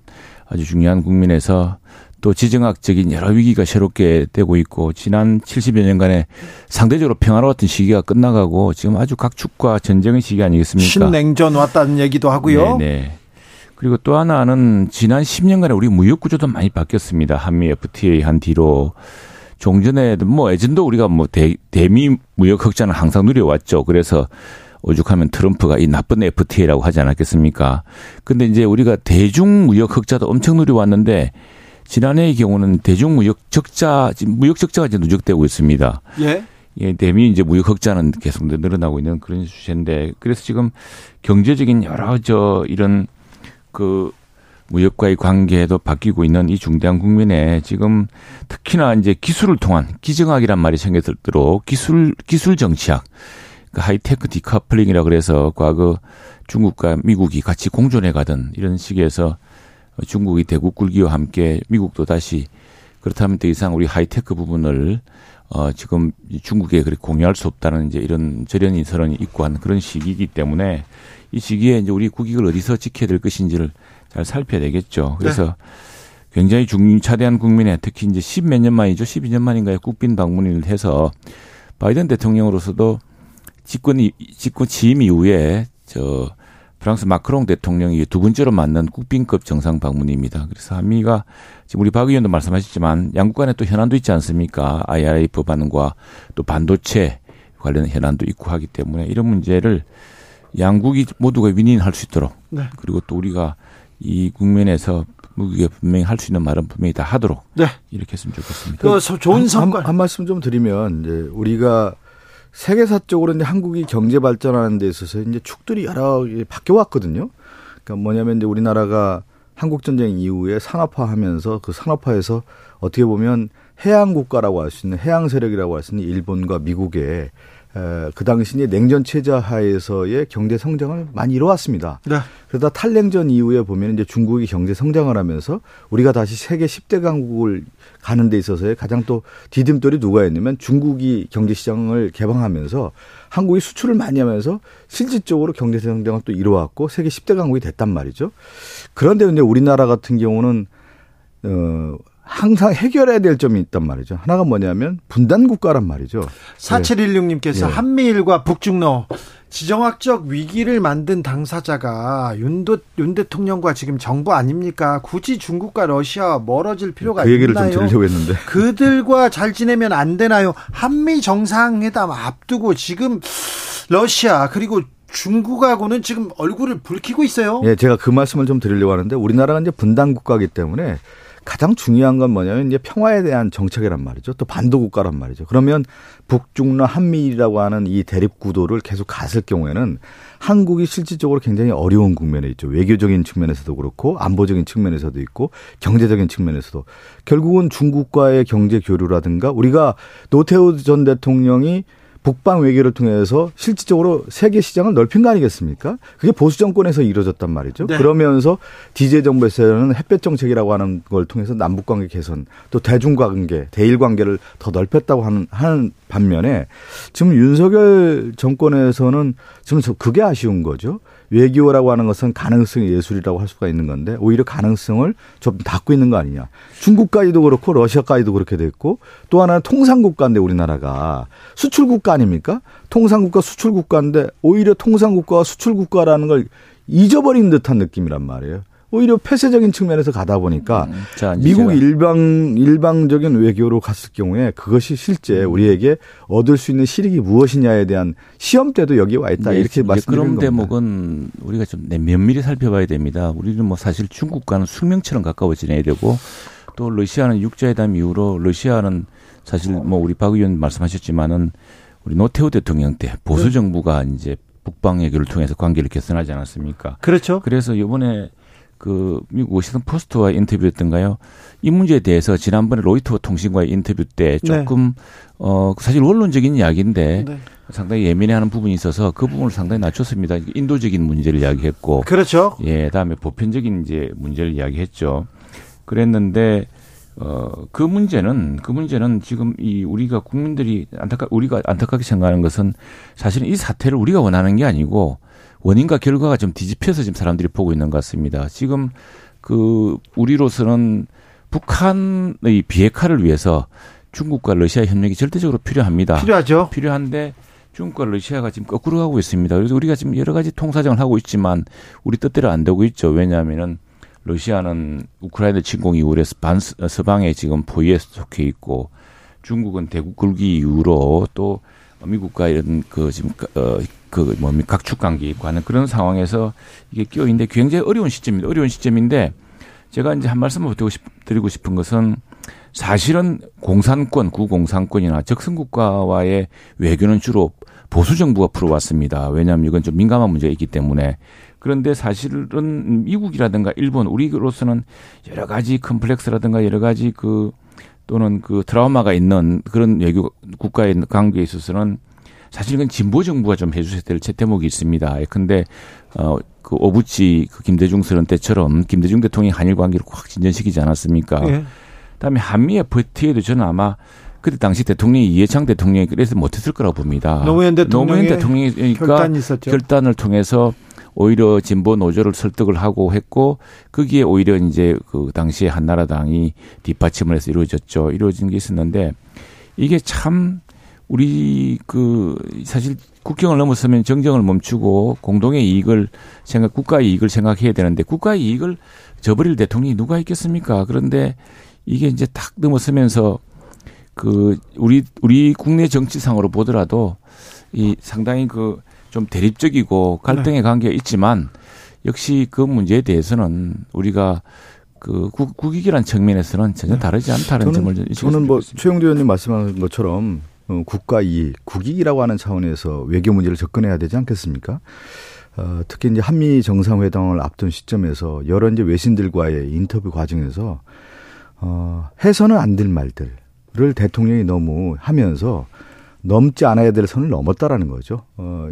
아주 중요한 국면에서 또 지정학적인 여러 위기가 새롭게 되고 있고 지난 70여 년간의 상대적으로 평화로웠던 시기가 끝나가고 지금 아주 각축과 전쟁의 시기 아니겠습니까? 신냉전 왔다는 얘기도 하고요. 네네. 그리고 또 하나는 지난 10년간에 우리 무역 구조도 많이 바뀌었습니다. 한미 FTA 한 뒤로 종전에도 뭐 예전도 우리가 뭐 대, 대미 무역 흑자는 항상 누려왔죠. 그래서 오죽하면 트럼프가 이 나쁜 FTA라고 하지 않았겠습니까? 근데 이제 우리가 대중 무역 흑자도 엄청 누려왔는데 지난해의 경우는 대중 무역 적자, 무역 적자가 이제 누적되고 있습니다. 예. 예, 대미 이제 무역 흑자는 계속 늘어나고 있는 그런 추세인데 그래서 지금 경제적인 여러 저 이런 그 무역과의 관계도 바뀌고 있는 이 중대한 국면에 지금 특히나 이제 기술을 통한 기정학이란 말이 생겼도록 기술 기술 정치학 그 하이테크 decoupling이라 그래서 과거 중국과 미국이 같이 공존해 가던 이런 시기에서 중국이 대국 굴기와 함께 미국도 다시 그렇다면 더 이상 우리 하이테크 부분을 어 지금 중국에 그렇게 공유할 수 없다는 이제 이런 절연이 선언이 있고 한 그런 시기이기 때문에 이 시기에 이제 우리 국익을 어디서 지켜야 될 것인지를 잘 살펴야 되겠죠. 그래서 네. 굉장히 중차대한 국면에 특히 이제 십 몇 년 만이죠. 십이 년 만인가에 국빈 방문을 해서 바이든 대통령으로서도 집권 집권 취임 이후에 저 프랑스 마크롱 대통령이 두 번째로 만난 국빈급 정상 방문입니다. 그래서 한미가 지금 우리 박 의원도 말씀하셨지만 양국 간에 또 현안도 있지 않습니까? IRA 법안과 또 반도체 관련 현안도 있고 하기 때문에 이런 문제를 양국이 모두가 윈윈할 수 있도록 네. 그리고 또 우리가 이 국면에서 무기에 분명히 할 수 있는 말은 분명히 다 하도록 네. 이렇게 했으면 좋겠습니다. 그 좋은 성과 한, 한, 말씀 좀 드리면 이제 우리가 세계사적으로 이제 한국이 경제 발전하는 데 있어서 이제 축들이 여러 바뀌어 왔거든요. 그러니까 뭐냐면 이제 우리나라가 한국 전쟁 이후에 산업화하면서 그 산업화에서 어떻게 보면 해양 국가라고 할 수 있는 해양 세력이라고 할 수 있는 일본과 미국의 그 당시에 냉전 체제 하에서의 경제 성장을 많이 이뤄왔습니다. 네. 그러다 탈냉전 이후에 보면 이제 중국이 경제 성장을 하면서 우리가 다시 세계 10대 강국을 가는 데 있어서의 가장 또 디딤돌이 누가 있냐면 중국이 경제 시장을 개방하면서 한국이 수출을 많이 하면서 실질적으로 경제 성장을 또 이뤄왔고 세계 10대 강국이 됐단 말이죠. 그런데 이제 우리나라 같은 경우는 어 항상 해결해야 될 점이 있단 말이죠. 하나가 뭐냐면 분단 국가란 말이죠. 4716님께서 네. 한미일과 북중로 지정학적 위기를 만든 당사자가 윤도, 윤 대통령과 지금 정부 아닙니까? 굳이 중국과 러시아 멀어질 필요가 그 얘기를 있나요? 좀 드리려고 했는데. 그들과 잘 지내면 안 되나요? 한미 정상회담 앞두고 지금 러시아 그리고 중국하고는 지금 얼굴을 붉히고 있어요. 예, 제가 그 말씀을 좀 드리려고 하는데 우리나라가 이제 분단 국가이기 때문에 가장 중요한 건 뭐냐면 이제 평화에 대한 정책이란 말이죠. 또 반도 국가란 말이죠. 그러면 북중러 한미일이라고 하는 이 대립 구도를 계속 갔을 경우에는 한국이 실질적으로 굉장히 어려운 국면에 있죠. 외교적인 측면에서도 그렇고 안보적인 측면에서도 있고 경제적인 측면에서도 결국은 중국과의 경제 교류라든가 우리가 노태우 전 대통령이 북방 외교를 통해서 실질적으로 세계 시장을 넓힌 거 아니겠습니까? 그게 보수 정권에서 이루어졌단 말이죠. 네. 그러면서 디제 정부에서는 햇볕 정책이라고 하는 걸 통해서 남북 관계 개선, 또 대중 관계, 대일 관계를 더 넓혔다고 하는 하는 반면에 지금 윤석열 정권에서는 지금 그게 아쉬운 거죠. 외교라고 하는 것은 가능성의 예술이라고 할 수가 있는 건데 오히려 가능성을 좀 닫고 있는 거 아니냐. 중국까지도 그렇고 러시아까지도 그렇게 됐고 또 하나는 통상국가인데 우리나라가 수출국가 아닙니까? 통상국가 수출국가인데 오히려 통상국가와 수출국가라는 걸 잊어버린 듯한 느낌이란 말이에요. 오히려 폐쇄적인 측면에서 가다 보니까 음, 자, 미국 일방 일방적인 외교로 갔을 경우에 그것이 실제 음. 우리에게 얻을 수 있는 실익이 무엇이냐에 대한 시험 때도 여기 와 있다 네, 이렇게 말씀드리는. 그런 대목은 우리가 좀 면밀히 살펴봐야 됩니다. 우리는 뭐 사실 중국과는 숙명처럼 가까워 지내야 되고 또 러시아는 육자회담 이후로 러시아는 사실 뭐 우리 박 의원 말씀하셨지만은 우리 노태우 대통령 때 보수 네. 정부가 이제 북방 외교를 통해서 관계를 개선하지 않았습니까? 그렇죠. 그래서 이번에 그 미국 워싱턴 포스트와 인터뷰였던가요? 이 문제에 대해서 지난번에 로이터 통신과의 인터뷰 때 네. 조금 네. 어 사실 원론적인 이야기인데 네. 상당히 예민해하는 부분이 있어서 그 부분을 상당히 낮췄습니다. 인도적인 문제를 이야기했고 그렇죠. 예, 그다음에 보편적인 이제 문제를 이야기했죠. 그랬는데 어 그 문제는 그 문제는 지금 이 우리가 국민들이 안타까 우리가 안타깝게 생각하는 것은 사실은 이 사태를 우리가 원하는 게 아니고 원인과 결과가 좀 뒤집혀서 지금 사람들이 보고 있는 것 같습니다. 지금 그 우리로서는 북한의 비핵화를 위해서 중국과 러시아 협력이 절대적으로 필요합니다. 필요하죠. 필요한데 중국과 러시아가 지금 거꾸로 가고 있습니다. 그래서 우리가 지금 여러 가지 통사정을 하고 있지만 우리 뜻대로 안 되고 있죠. 왜냐하면은 러시아는 우크라이나 침공 이후에 반 서방에 지금 포위에 속해 있고 중국은 대국 굴기 이후로 또 미국과 이런 그 지금 어그 뭡니까 각축 관계 있고 하는 그런 상황에서 이게 끼어 있는데 굉장히 어려운 시점입니다. 어려운 시점인데 제가 이제 한 말씀을 드리고, 싶, 드리고 싶은 것은 사실은 공산권, 구공산권이나 적성국가와의 외교는 주로 보수 정부가 풀어왔습니다. 왜냐하면 이건 좀 민감한 문제가 있기 때문에. 그런데 사실은 미국이라든가 일본, 우리로서는 여러 가지 컴플렉스라든가 여러 가지 그 또는 그 트라우마가 있는 그런 외교 국가의 관계에 있어서는 사실 은 진보 정부가 좀 해주셔야 될 대목이 있습니다. 근데 어그 오부치 그 김대중 선언 때처럼 김대중 대통령이 한일 관계를 확 진전시키지 않았습니까? 예. 그다음에 한미 FTA도 저는 아마 그때 당시 대통령이 이해창 대통령이 그래서 못했을 거라고 봅니다. 노무현 대통령이니까 결단이 결단을 통해서 오히려 진보 노조를 설득을 하고 했고 거기에 오히려 이제 그 당시에 한나라당이 뒷받침을 해서 이루어졌죠. 이루어진 게 있었는데 이게 참 우리 그 사실 국경을 넘어서면 정정을 멈추고 공동의 이익을 생각 국가의 이익을 생각해야 되는데 국가의 이익을 저버릴 대통령이 누가 있겠습니까? 그런데 이게 이제 탁 넘어서면서 그 우리 우리 국내 정치상으로 보더라도 이 상당히 그 좀 대립적이고 갈등의 네. 관계가 있지만 역시 그 문제에 대해서는 우리가 그 국, 국익이란 측면에서는 전혀 네. 다르지 않다는 저는, 점을 저는 뭐 최영도 의원님 말씀하신 것처럼 어, 국가 이익, 국익이라고 하는 차원에서 외교 문제를 접근해야 되지 않겠습니까? 어, 특히 이제 한미 정상회담을 앞둔 시점에서 여러 이제 외신들과의 인터뷰 과정에서 어, 해서는 안 될 말들을 대통령이 너무 하면서 넘지 않아야 될 선을 넘었다라는 거죠. 어,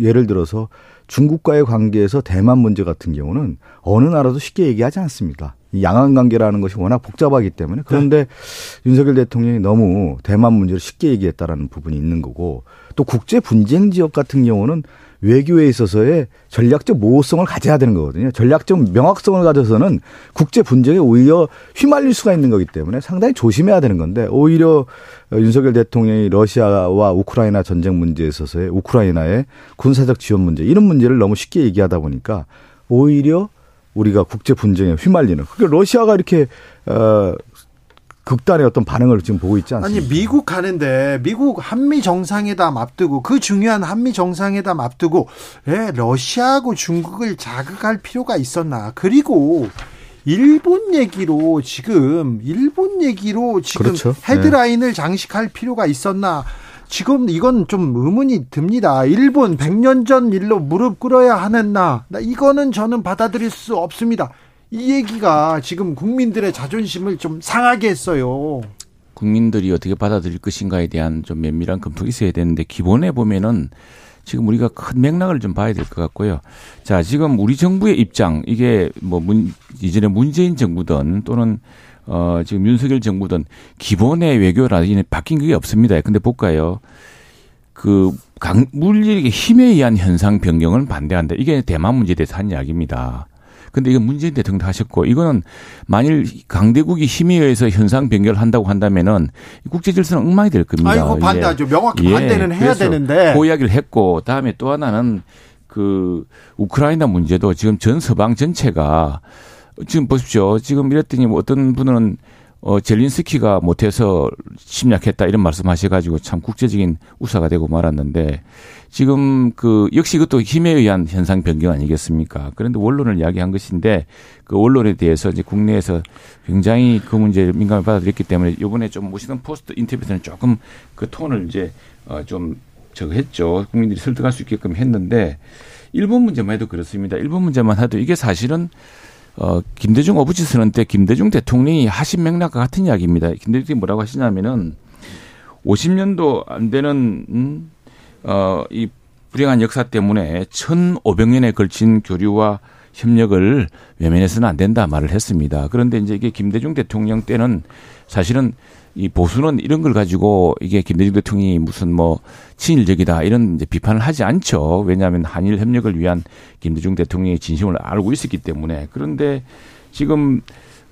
예를, 들어서 중국과의 관계에서 대만 문제 같은 경우는 어느 나라도 쉽게 얘기하지 않습니다. 이 양안 관계라는 것이 워낙 복잡하기 때문에 그런데 네. 윤석열 대통령이 너무 대만 문제를 쉽게 얘기했다라는 부분이 있는 거고 또 국제 분쟁 지역 같은 경우는 외교에 있어서의 전략적 모호성을 가져야 되는 거거든요. 전략적 명확성을 가져서는 국제 분쟁에 오히려 휘말릴 수가 있는 거기 때문에 상당히 조심해야 되는 건데 오히려 윤석열 대통령이 러시아와 우크라이나 전쟁 문제에 있어서의 우크라이나의 군사적 지원 문제 이런 문제를 너무 쉽게 얘기하다 보니까 오히려 우리가 국제 분쟁에 휘말리는. 그러니까 러시아가 이렇게 어 극단의 어떤 반응을 지금 보고 있지 않습니까? 아니 미국 가는데 미국 한미 정상회담 앞두고 그 중요한 한미 정상회담 앞두고 왜 러시아하고 중국을 자극할 필요가 있었나? 그리고 일본 얘기로 지금 일본 얘기로 지금 그렇죠. 헤드라인을 네. 장식할 필요가 있었나? 지금 이건 좀 의문이 듭니다. 일본 100년 전 일로 무릎 꿇어야 하는 나. 이거는 저는 받아들일 수 없습니다. 이 얘기가 지금 국민들의 자존심을 좀 상하게 했어요. 국민들이 어떻게 받아들일 것인가에 대한 좀 면밀한 검토가 있어야 되는데 기본에 보면은 지금 우리가 큰 맥락을 좀 봐야 될 것 같고요. 자, 지금 우리 정부의 입장 이게 뭐 문, 이전에 문재인 정부든 또는 어, 지금 윤석열 정부든 기본의 외교 라인에 바뀐 게 없습니다. 근데 볼까요? 그, 강, 물리의 힘에 의한 현상 변경을 반대한다. 이게 대만 문제에 대해서 한 이야기입니다. 근데 이건 문재인 대통령도 하셨고, 이거는 만일 강대국이 힘에 의해서 현상 변경을 한다고 한다면은 국제 질서는 엉망이 될 겁니다. 아이고, 반대하죠. 예. 명확히 반대는 예. 해야 되는데. 그 이야기를 했고, 다음에 또 하나는 그 우크라이나 문제도 지금 전 서방 전체가 지금 보십시오. 지금 이랬더니 뭐 어떤 분은 어, 젤린스키가 못해서 침략했다 이런 말씀 하셔가지고 참 국제적인 우사가 되고 말았는데 지금 그 역시 그것도 힘에 의한 현상 변경 아니겠습니까? 그런데 원론을 이야기한 것인데 그 원론에 대해서 이제 국내에서 굉장히 그 문제를 민감히 받아들였기 때문에 이번에 좀 모시던 포스트 인터뷰 때는 조금 그 톤을 이제 어 좀 저거 했죠. 국민들이 설득할 수 있게끔 했는데 일본 문제만 해도 그렇습니다. 일본 문제만 해도 이게 사실은 어, 김대중 어부지 선언 때 김대중 대통령이 하신 맥락과 같은 이야기입니다. 김대중이 뭐라고 하시냐면은 50년도 안 되는, 음, 어, 이 불행한 역사 때문에 1,500년에 걸친 교류와 협력을 외면해서는 안 된다 말을 했습니다. 그런데 이제 이게 김대중 대통령 때는 사실은 이 보수는 이런 걸 가지고 이게 김대중 대통령이 무슨 뭐 친일적이다 이런 이제 비판을 하지 않죠. 왜냐하면 한일 협력을 위한 김대중 대통령의 진심을 알고 있었기 때문에 그런데 지금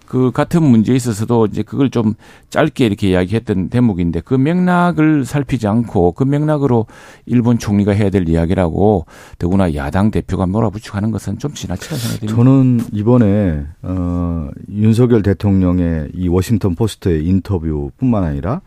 그 같은 문제에 있어서도 이제 그걸 좀 짧게 이렇게 이야기했던 대목인데 그 맥락을 살피지 않고 그 맥락으로 일본 총리가 해야 될 이야기라고 더구나 야당 대표가 몰아붙이고 하는 것은 좀 지나치다 생각이 듭니다. 저는 이번에 어 윤석열 대통령의 이 워싱턴 포스트의 인터뷰뿐만 아니라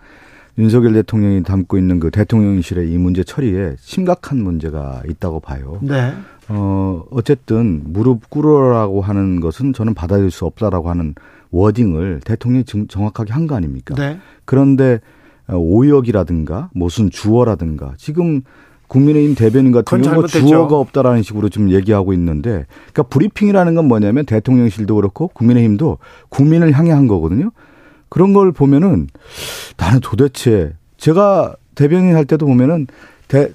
윤석열 대통령이 담고 있는 그 대통령실의 이 문제 처리에 심각한 문제가 있다고 봐요. 네. 어, 어쨌든 무릎 꿇으라고 하는 것은 저는 받아들일 수 없다라고 하는 워딩을 대통령이 정확하게 한 거 아닙니까? 네. 그런데 어, 오역이라든가 무슨 주어라든가 지금 국민의힘 대변인 같은 경우 주어가 없다라는 식으로 좀 얘기하고 있는데 그러니까 브리핑이라는 건 뭐냐면 대통령실도 그렇고 국민의힘도 국민을 향해 한 거거든요. 그런 걸 보면은 나는 도대체 제가 대변인 할 때도 보면은 대,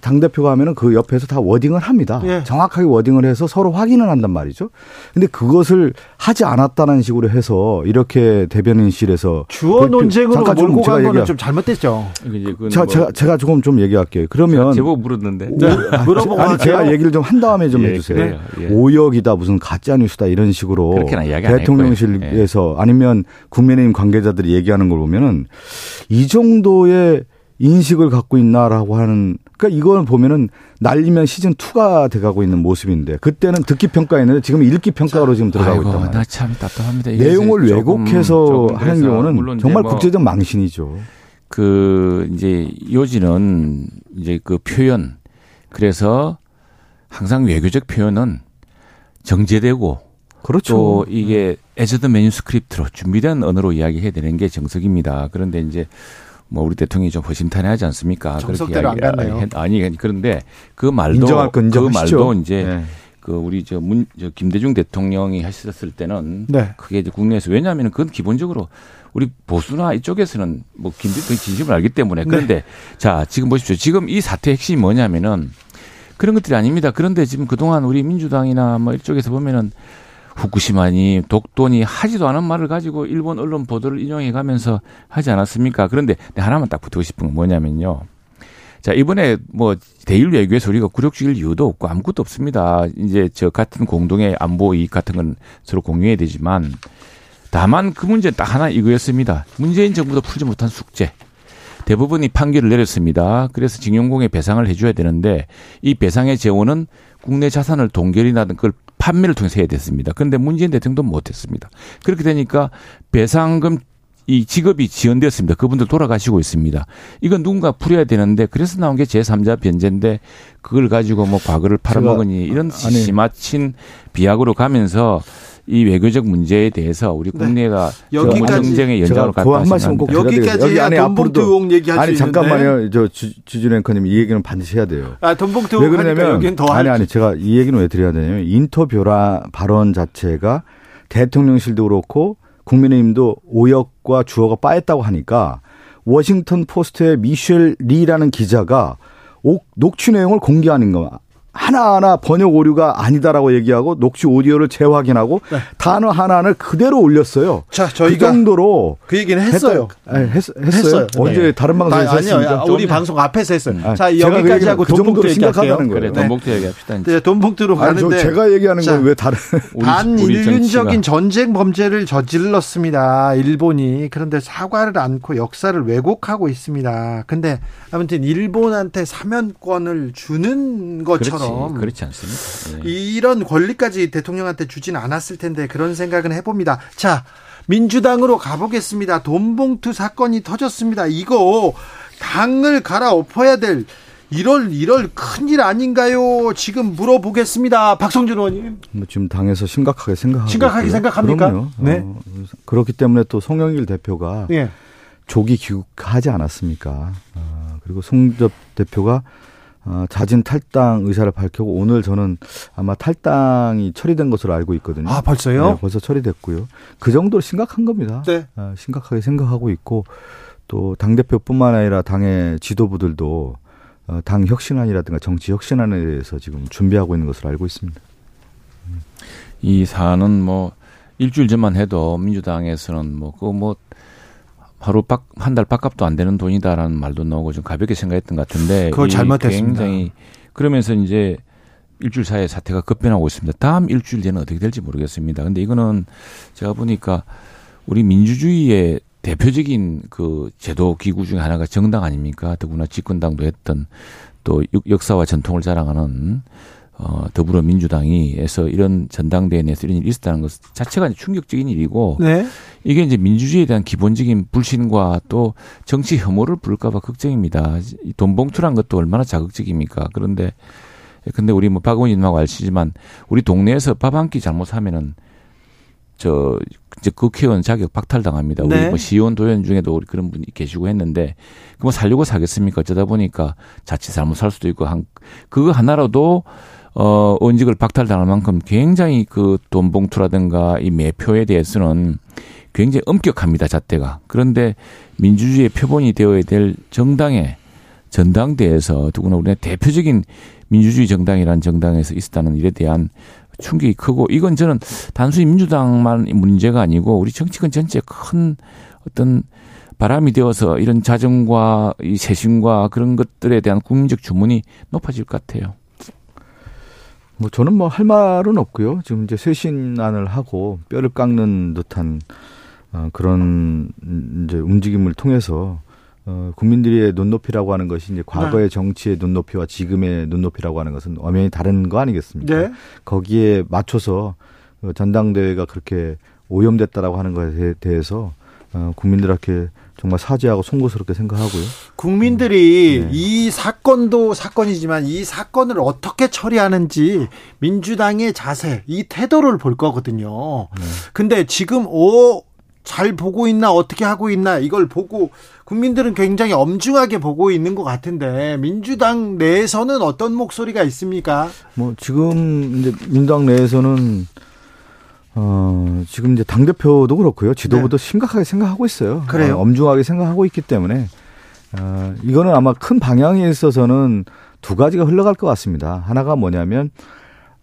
당 대표가 하면은 그 옆에서 다 워딩을 합니다. 예. 정확하게 워딩을 해서 서로 확인을 한단 말이죠. 근데 그것을 하지 않았다는 식으로 해서 이렇게 대변인실에서 주어 그 논쟁으로 잠깐 몰고 간 거는 좀 잘못됐죠. 자, 뭐 제가, 제가 조금 좀 얘기할게요. 그러면. 제보 물었는데. 네. 아, 물어보고 아니, 제가 얘기를 좀 한 다음에 좀 예, 해주세요. 예. 오역이다, 무슨 가짜 뉴스다 이런 식으로 대통령실에서 아니면 국민의힘 관계자들이 얘기하는 걸 보면은 이 정도의 인식을 갖고 있나라고 하는 그러니까 이걸 보면은 날리면 시즌 2가 돼가고 있는 모습인데 그때는 듣기 평가였는데 지금 읽기 평가로 지금 들어가고 있단 말이에요. 나참 답답합니다. 내용을 왜곡해서 조금 하는 경우는 정말 뭐 국제적 망신이죠. 그 이제 요지는 이제 그 표현 그래서 항상 외교적 표현은 정제되고 그렇죠. 또 이게 에저드 매뉴스크립트로 준비된 언어로 이야기해야 되는 게 정석입니다. 그런데 이제 뭐 우리 대통령이 좀 허심탄회하지 않습니까? 정석대로 안 갔네요. 아니 그런데 그 말도 그 말도 이제 네. 그 우리 저 문 저 김대중 대통령이 하셨을 때는 네. 그게 이제 국내에서 왜냐하면 그건 기본적으로 우리 보수나 이쪽에서는 뭐 김대중 진심을 알기 때문에 네. 그런데 네. 자 지금 보십시오. 지금 이 사태의 핵심이 뭐냐면은 그런 것들이 아닙니다. 그런데 지금 그동안 우리 민주당이나 뭐 이쪽에서 보면은 후쿠시마니 독도니 하지도 않은 말을 가지고 일본 언론 보도를 인용해 가면서 하지 않았습니까? 그런데 하나만 딱 붙고 싶은 건 뭐냐면요. 자, 이번에 뭐 대일 외교에서 우리가 굴욕 죽일 이유도 없고 아무것도 없습니다. 이제 저 같은 공동의 안보 이익 같은 건 서로 공유해야 되지만 다만 그 문제 딱 하나 이거였습니다. 문재인 정부도 풀지 못한 숙제. 대부분이 판결을 내렸습니다. 그래서 징용공에 배상을 해줘야 되는데 이 배상의 재원은 국내 자산을 동결이나 그걸 판매를 통해서 해야 됐습니다. 그런데 문재인 대통령도 못했습니다. 그렇게 되니까 배상금 이 직업이 지연되었습니다. 그분들 돌아가시고 있습니다. 이건 누군가 풀어야 되는데 그래서 나온 게 제3자 변제인데 그걸 가지고 뭐 과거를 팔아먹으니 이런 지마친 비약으로 가면서 이 외교적 문제에 대해서 우리 네. 국내가 네. 여기까지 정쟁의 연장으로 한 말씀 꼭 여기까지 여기 안에 돈봉투 의혹 얘기할 아니 잠깐만요. 저 주진 앵커님 이 얘기는 반드시 해야 돼요. 아 돈봉투 왜 그러냐면 아니 아니 제가 이 얘기는 왜 드려야 되냐면 인터뷰라 발언 자체가 대통령실도 그렇고 국민의힘도 오역과 주어가 빠했다고 하니까 워싱턴 포스트의 미셸 리라는 기자가 녹취 내용을 공개하는 거 하나하나 번역 오류가 아니다라고 얘기하고 녹취 오디오를 재확인하고 네. 단어 하나를 그대로 올렸어요. 자, 저희가 그 정도로 그 얘기는 했어요. 했, 네, 했, 했어요. 언제 네. 다른 방송에서 아, 아니요. 했습니까? 우리 방송 앞에서 했어요. 아, 자, 여기까지 하고 그 돈봉투 얘기할게요. 거예요. 그래, 돈봉투 얘기합시다. 네, 돈봉투로 가는데 제가 얘기하는 건 왜 다른 반인륜적인 전쟁 범죄를 저질렀습니다. 일본이 그런데 사과를 않고 역사를 왜곡하고 있습니다. 근데 아무튼 일본한테 사면권을 주는 것처럼 것처럼 그렇지 않습니다. 네. 이런 권리까지 대통령한테 주진 않았을 텐데 그런 생각은 해봅니다. 자 민주당으로 가보겠습니다. 돈봉투 사건이 터졌습니다. 이거 당을 갈아엎어야 될 이럴 이럴 큰일 아닌가요? 지금 물어보겠습니다. 박성준 의원님. 뭐 지금 당에서 심각하게 생각하고 심각하게 생각합니까? 그럼요. 네. 어, 그렇기 때문에 또 송영길 대표가 네. 조기 귀국하지 않았습니까? 어, 그리고 송접 대표가 어, 자진 탈당 의사를 밝히고 오늘 저는 아마 탈당이 처리된 것으로 알고 있거든요. 아 벌써요? 네, 벌써 처리됐고요. 그 정도로 심각한 겁니다. 네. 어, 심각하게 생각하고 있고 또 당 대표뿐만 아니라 당의 지도부들도 어, 당 혁신안이라든가 정치 혁신안에 대해서 지금 준비하고 있는 것으로 알고 있습니다. 이 사안은 뭐 일주일 전만 해도 민주당에서는 뭐 그뭐 뭐 하루 한달 밥값도 안 되는 돈이다라는 말도 나오고 좀 가볍게 생각했던 것 같은데 그거 잘못했습니다. 굉장히 그러면서 이제 일주일 사이에 사태가 급변하고 있습니다. 다음 일주일 뒤에는 어떻게 될지 모르겠습니다. 근데 이거는 제가 보니까 우리 민주주의의 대표적인 그 제도 기구 중에 하나가 정당 아닙니까? 더구나 집권당도 했던 또 역사와 전통을 자랑하는 어, 더불어민주당이에서 이런 전당대회 내에서 이런 일이 있었다는 것 자체가 충격적인 일이고 네. 이게 이제 민주주의에 대한 기본적인 불신과 또 정치 혐오를 부를까봐 걱정입니다. 돈 봉투란 것도 얼마나 자극적입니까? 그런데 근데 우리 뭐 박원님하고 아시지만 우리 동네에서 밥 한 끼 잘못하면은 저 이제 국회의원 자격 박탈당합니다. 우리 네. 뭐 시의원 도의원 중에도 우리 그런 분이 계시고 했는데 그뭐 살려고 사겠습니까? 어쩌다 보니까 자칫 잘못 살 수도 있고 한 그거 하나로도 어 원직을 박탈당할 만큼 굉장히 그 돈 봉투라든가 이 매표에 대해서는 굉장히 엄격합니다 잣대가. 그런데 민주주의의 표본이 되어야 될 정당의 전당대에서 더구나 우리의 대표적인 민주주의 정당이라는 정당에서 있었다는 일에 대한 충격이 크고 이건 저는 단순히 민주당만 문제가 아니고 우리 정치권 전체에 큰 어떤 바람이 되어서 이런 자정과 이 세신과 그런 것들에 대한 국민적 주문이 높아질 것 같아요. 뭐 저는 뭐 할 말은 없고요. 지금 이제 쇄신안을 하고 뼈를 깎는 듯한 어, 그런 이제 움직임을 통해서 어, 국민들의 눈높이라고 하는 것이 이제 과거의 네. 정치의 눈높이와 지금의 눈높이라고 하는 것은 엄연히 다른 거 아니겠습니까? 네. 거기에 맞춰서 어, 전당대회가 그렇게 오염됐다라고 하는 것에 대해서 어, 국민들한테 정말 사죄하고 송구스럽게 생각하고요. 국민들이 음. 네. 이 사건도 사건이지만 이 사건을 어떻게 처리하는지 민주당의 자세, 이 태도를 볼 거거든요. 네. 근데 지금 오, 잘 보고 있나 어떻게 하고 있나 이걸 보고 국민들은 굉장히 엄중하게 보고 있는 것 같은데 민주당 내에서는 어떤 목소리가 있습니까? 뭐 지금 이제 민주당 내에서는 어 지금 이제 당 대표도 그렇고요 지도부도 네. 심각하게 생각하고 있어요. 그래요? 어, 엄중하게 생각하고 있기 때문에 어 이거는 아마 큰 방향에 있어서는 두 가지가 흘러갈 것 같습니다. 하나가 뭐냐면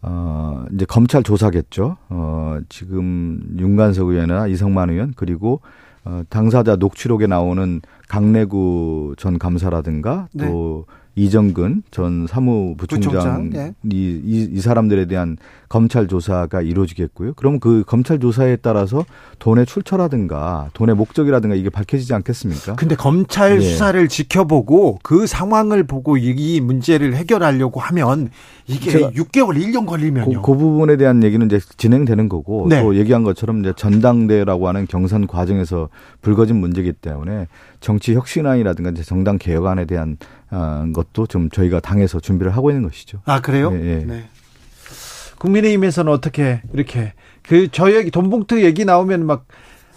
어, 이제 검찰 조사겠죠. 어, 지금 윤관석 의원이나 이성만 의원 그리고 어, 당사자 녹취록에 나오는 강내구 전 감사라든가 네. 또 이정근 전 사무부총장 예. 이, 이, 이 사람들에 대한 검찰 조사가 이루어지겠고요. 그럼 그 검찰 조사에 따라서 돈의 출처라든가 돈의 목적이라든가 이게 밝혀지지 않겠습니까? 근데 검찰 예. 수사를 지켜보고 그 상황을 보고 이 문제를 해결하려고 하면 이게 6개월, 1년 걸리면요. 그, 그, 부분에 대한 얘기는 이제 진행되는 거고 네. 또 얘기한 것처럼 이제 전당대라고 하는 경선 과정에서 불거진 문제이기 때문에 정치 혁신안이라든가 이제 정당 개혁안에 대한 어, 것도 좀 저희가 당에서 준비를 하고 있는 것이죠. 아 그래요? 예, 예. 네. 국민의힘에서는 어떻게 이렇게 그 저 얘기 돈봉투 얘기 나오면 막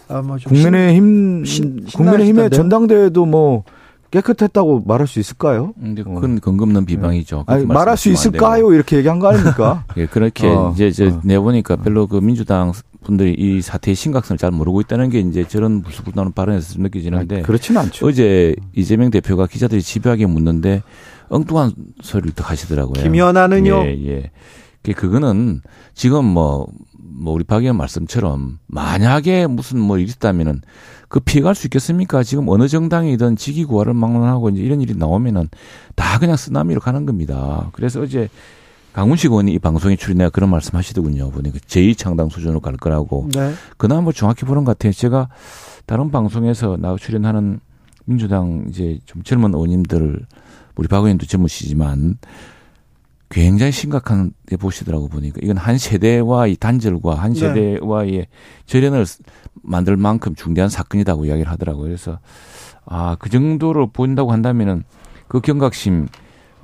아, 뭐 국민의힘 신, 국민의힘의 전당대회도 뭐 깨끗했다고 말할 수 있을까요? 근데 그건 근거 없는 비방이죠. 아니, 말할 수 있을까요? 이렇게 얘기한 거 아닙니까? 예, 그렇게 어, 이제 저 어. 내보니까 별로 그 민주당 분들이 이 사태의 심각성을 잘 모르고 있다는 게 이제 저런 불쑥불나는 발언에서 느껴지는데 그렇지는 않죠. 어제 이재명 대표가 기자들이 집요하게 묻는데 엉뚱한 소리를 또 하시더라고요. 김연아는요? 예, 예. 그거는 지금 뭐, 뭐 우리 박 의원 말씀처럼 만약에 무슨 뭐 일이 있다면은 그 피해갈 수 있겠습니까? 지금 어느 정당이든 직위 구화를 막론하고 이제 이런 일이 나오면은 다 그냥 쓰나미로 가는 겁니다. 그래서 어제 강훈식 의원이 이 방송에 출연해 그런 말씀 하시더군요. 보니까 제2창당 수준으로 갈 거라고. 네. 그나마 뭐 정확히 보는 것 같아요. 제가 다른 방송에서 나 출연하는 민주당 이제 좀 젊은 의원님들 우리 박 의원도 젊으시지만 굉장히 심각한 데 보시더라고 보니까 이건 한 세대와 이 단절과 한 네. 세대와의 네. 절연을 만들 만큼 중대한 사건이라고 이야기를 하더라고요. 그래서 아, 그 정도로 보인다고 한다면은 그 경각심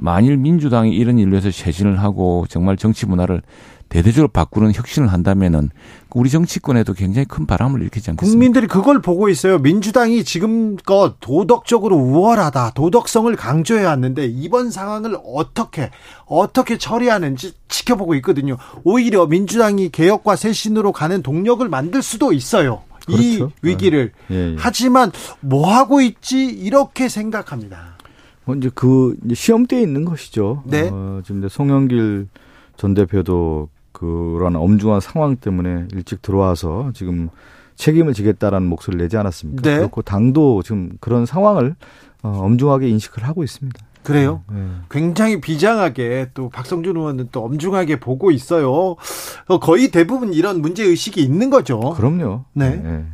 만일 민주당이 이런 일로 해서 쇄신을 하고 정말 정치 문화를 대대적으로 바꾸는 혁신을 한다면은 우리 정치권에도 굉장히 큰 바람을 일으키지 않겠습니까? 국민들이 그걸 보고 있어요. 민주당이 지금껏 도덕적으로 우월하다, 도덕성을 강조해 왔는데 이번 상황을 어떻게 어떻게 처리하는지 지켜보고 있거든요. 오히려 민주당이 개혁과 쇄신으로 가는 동력을 만들 수도 있어요. 그렇죠. 이 위기를. 네. 예, 예. 하지만 뭐 하고 있지 이렇게 생각합니다. 뭐 이제 그 시험대에 있는 것이죠. 네. 어, 지금 송영길 전 대표도 그런 엄중한 상황 때문에 일찍 들어와서 지금 책임을 지겠다라는 목소리를 내지 않았습니까? 네. 그렇고 당도 지금 그런 상황을 어, 엄중하게 인식을 하고 있습니다. 그래요? 네. 굉장히 비장하게 또 박성준 의원은 또 엄중하게 보고 있어요. 어, 거의 대부분 이런 문제 의식이 있는 거죠. 그럼요. 네. 네.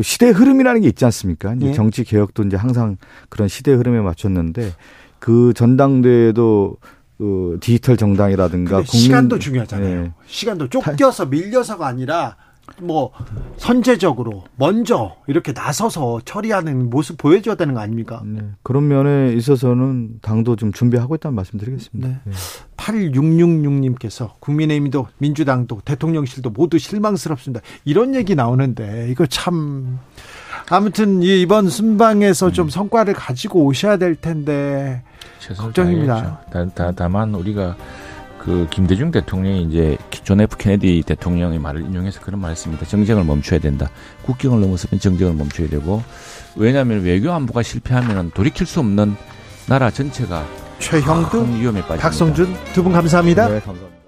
그 시대 흐름이라는 게 있지 않습니까? 이제 예. 정치 개혁도 이제 항상 그런 시대 흐름에 맞췄는데 그 전당대회도 그 디지털 정당이라든가 근데 시간도 중요하잖아요. 예. 시간도 쫓겨서 밀려서가 아니라 뭐 선제적으로 먼저 이렇게 나서서 처리하는 모습 보여줘야 되는 거 아닙니까? 네. 그런 면에 있어서는 당도 좀 준비하고 있다는 말씀드리겠습니다. 네. 예. 8666님께서 국민의힘도 민주당도 대통령실도 모두 실망스럽습니다. 이런 얘기 나오는데 이거 참 아무튼 이- 이번 순방에서 좀 성과를 가지고 오셔야 될 텐데 걱정입니다. 다, 다, 다만 우리가 그 김대중 대통령이 이제 존 F 케네디 대통령의 말을 인용해서 그런 말을 했습니다. 정쟁을 멈춰야 된다. 국경을 넘어서면 정쟁을 멈춰야 되고 왜냐하면 외교 안보가 실패하면 돌이킬 수 없는 나라 전체가 최형두, 큰 위험에 빠집니다. 박성준 두 분 감사합니다. 네, 감사합니다.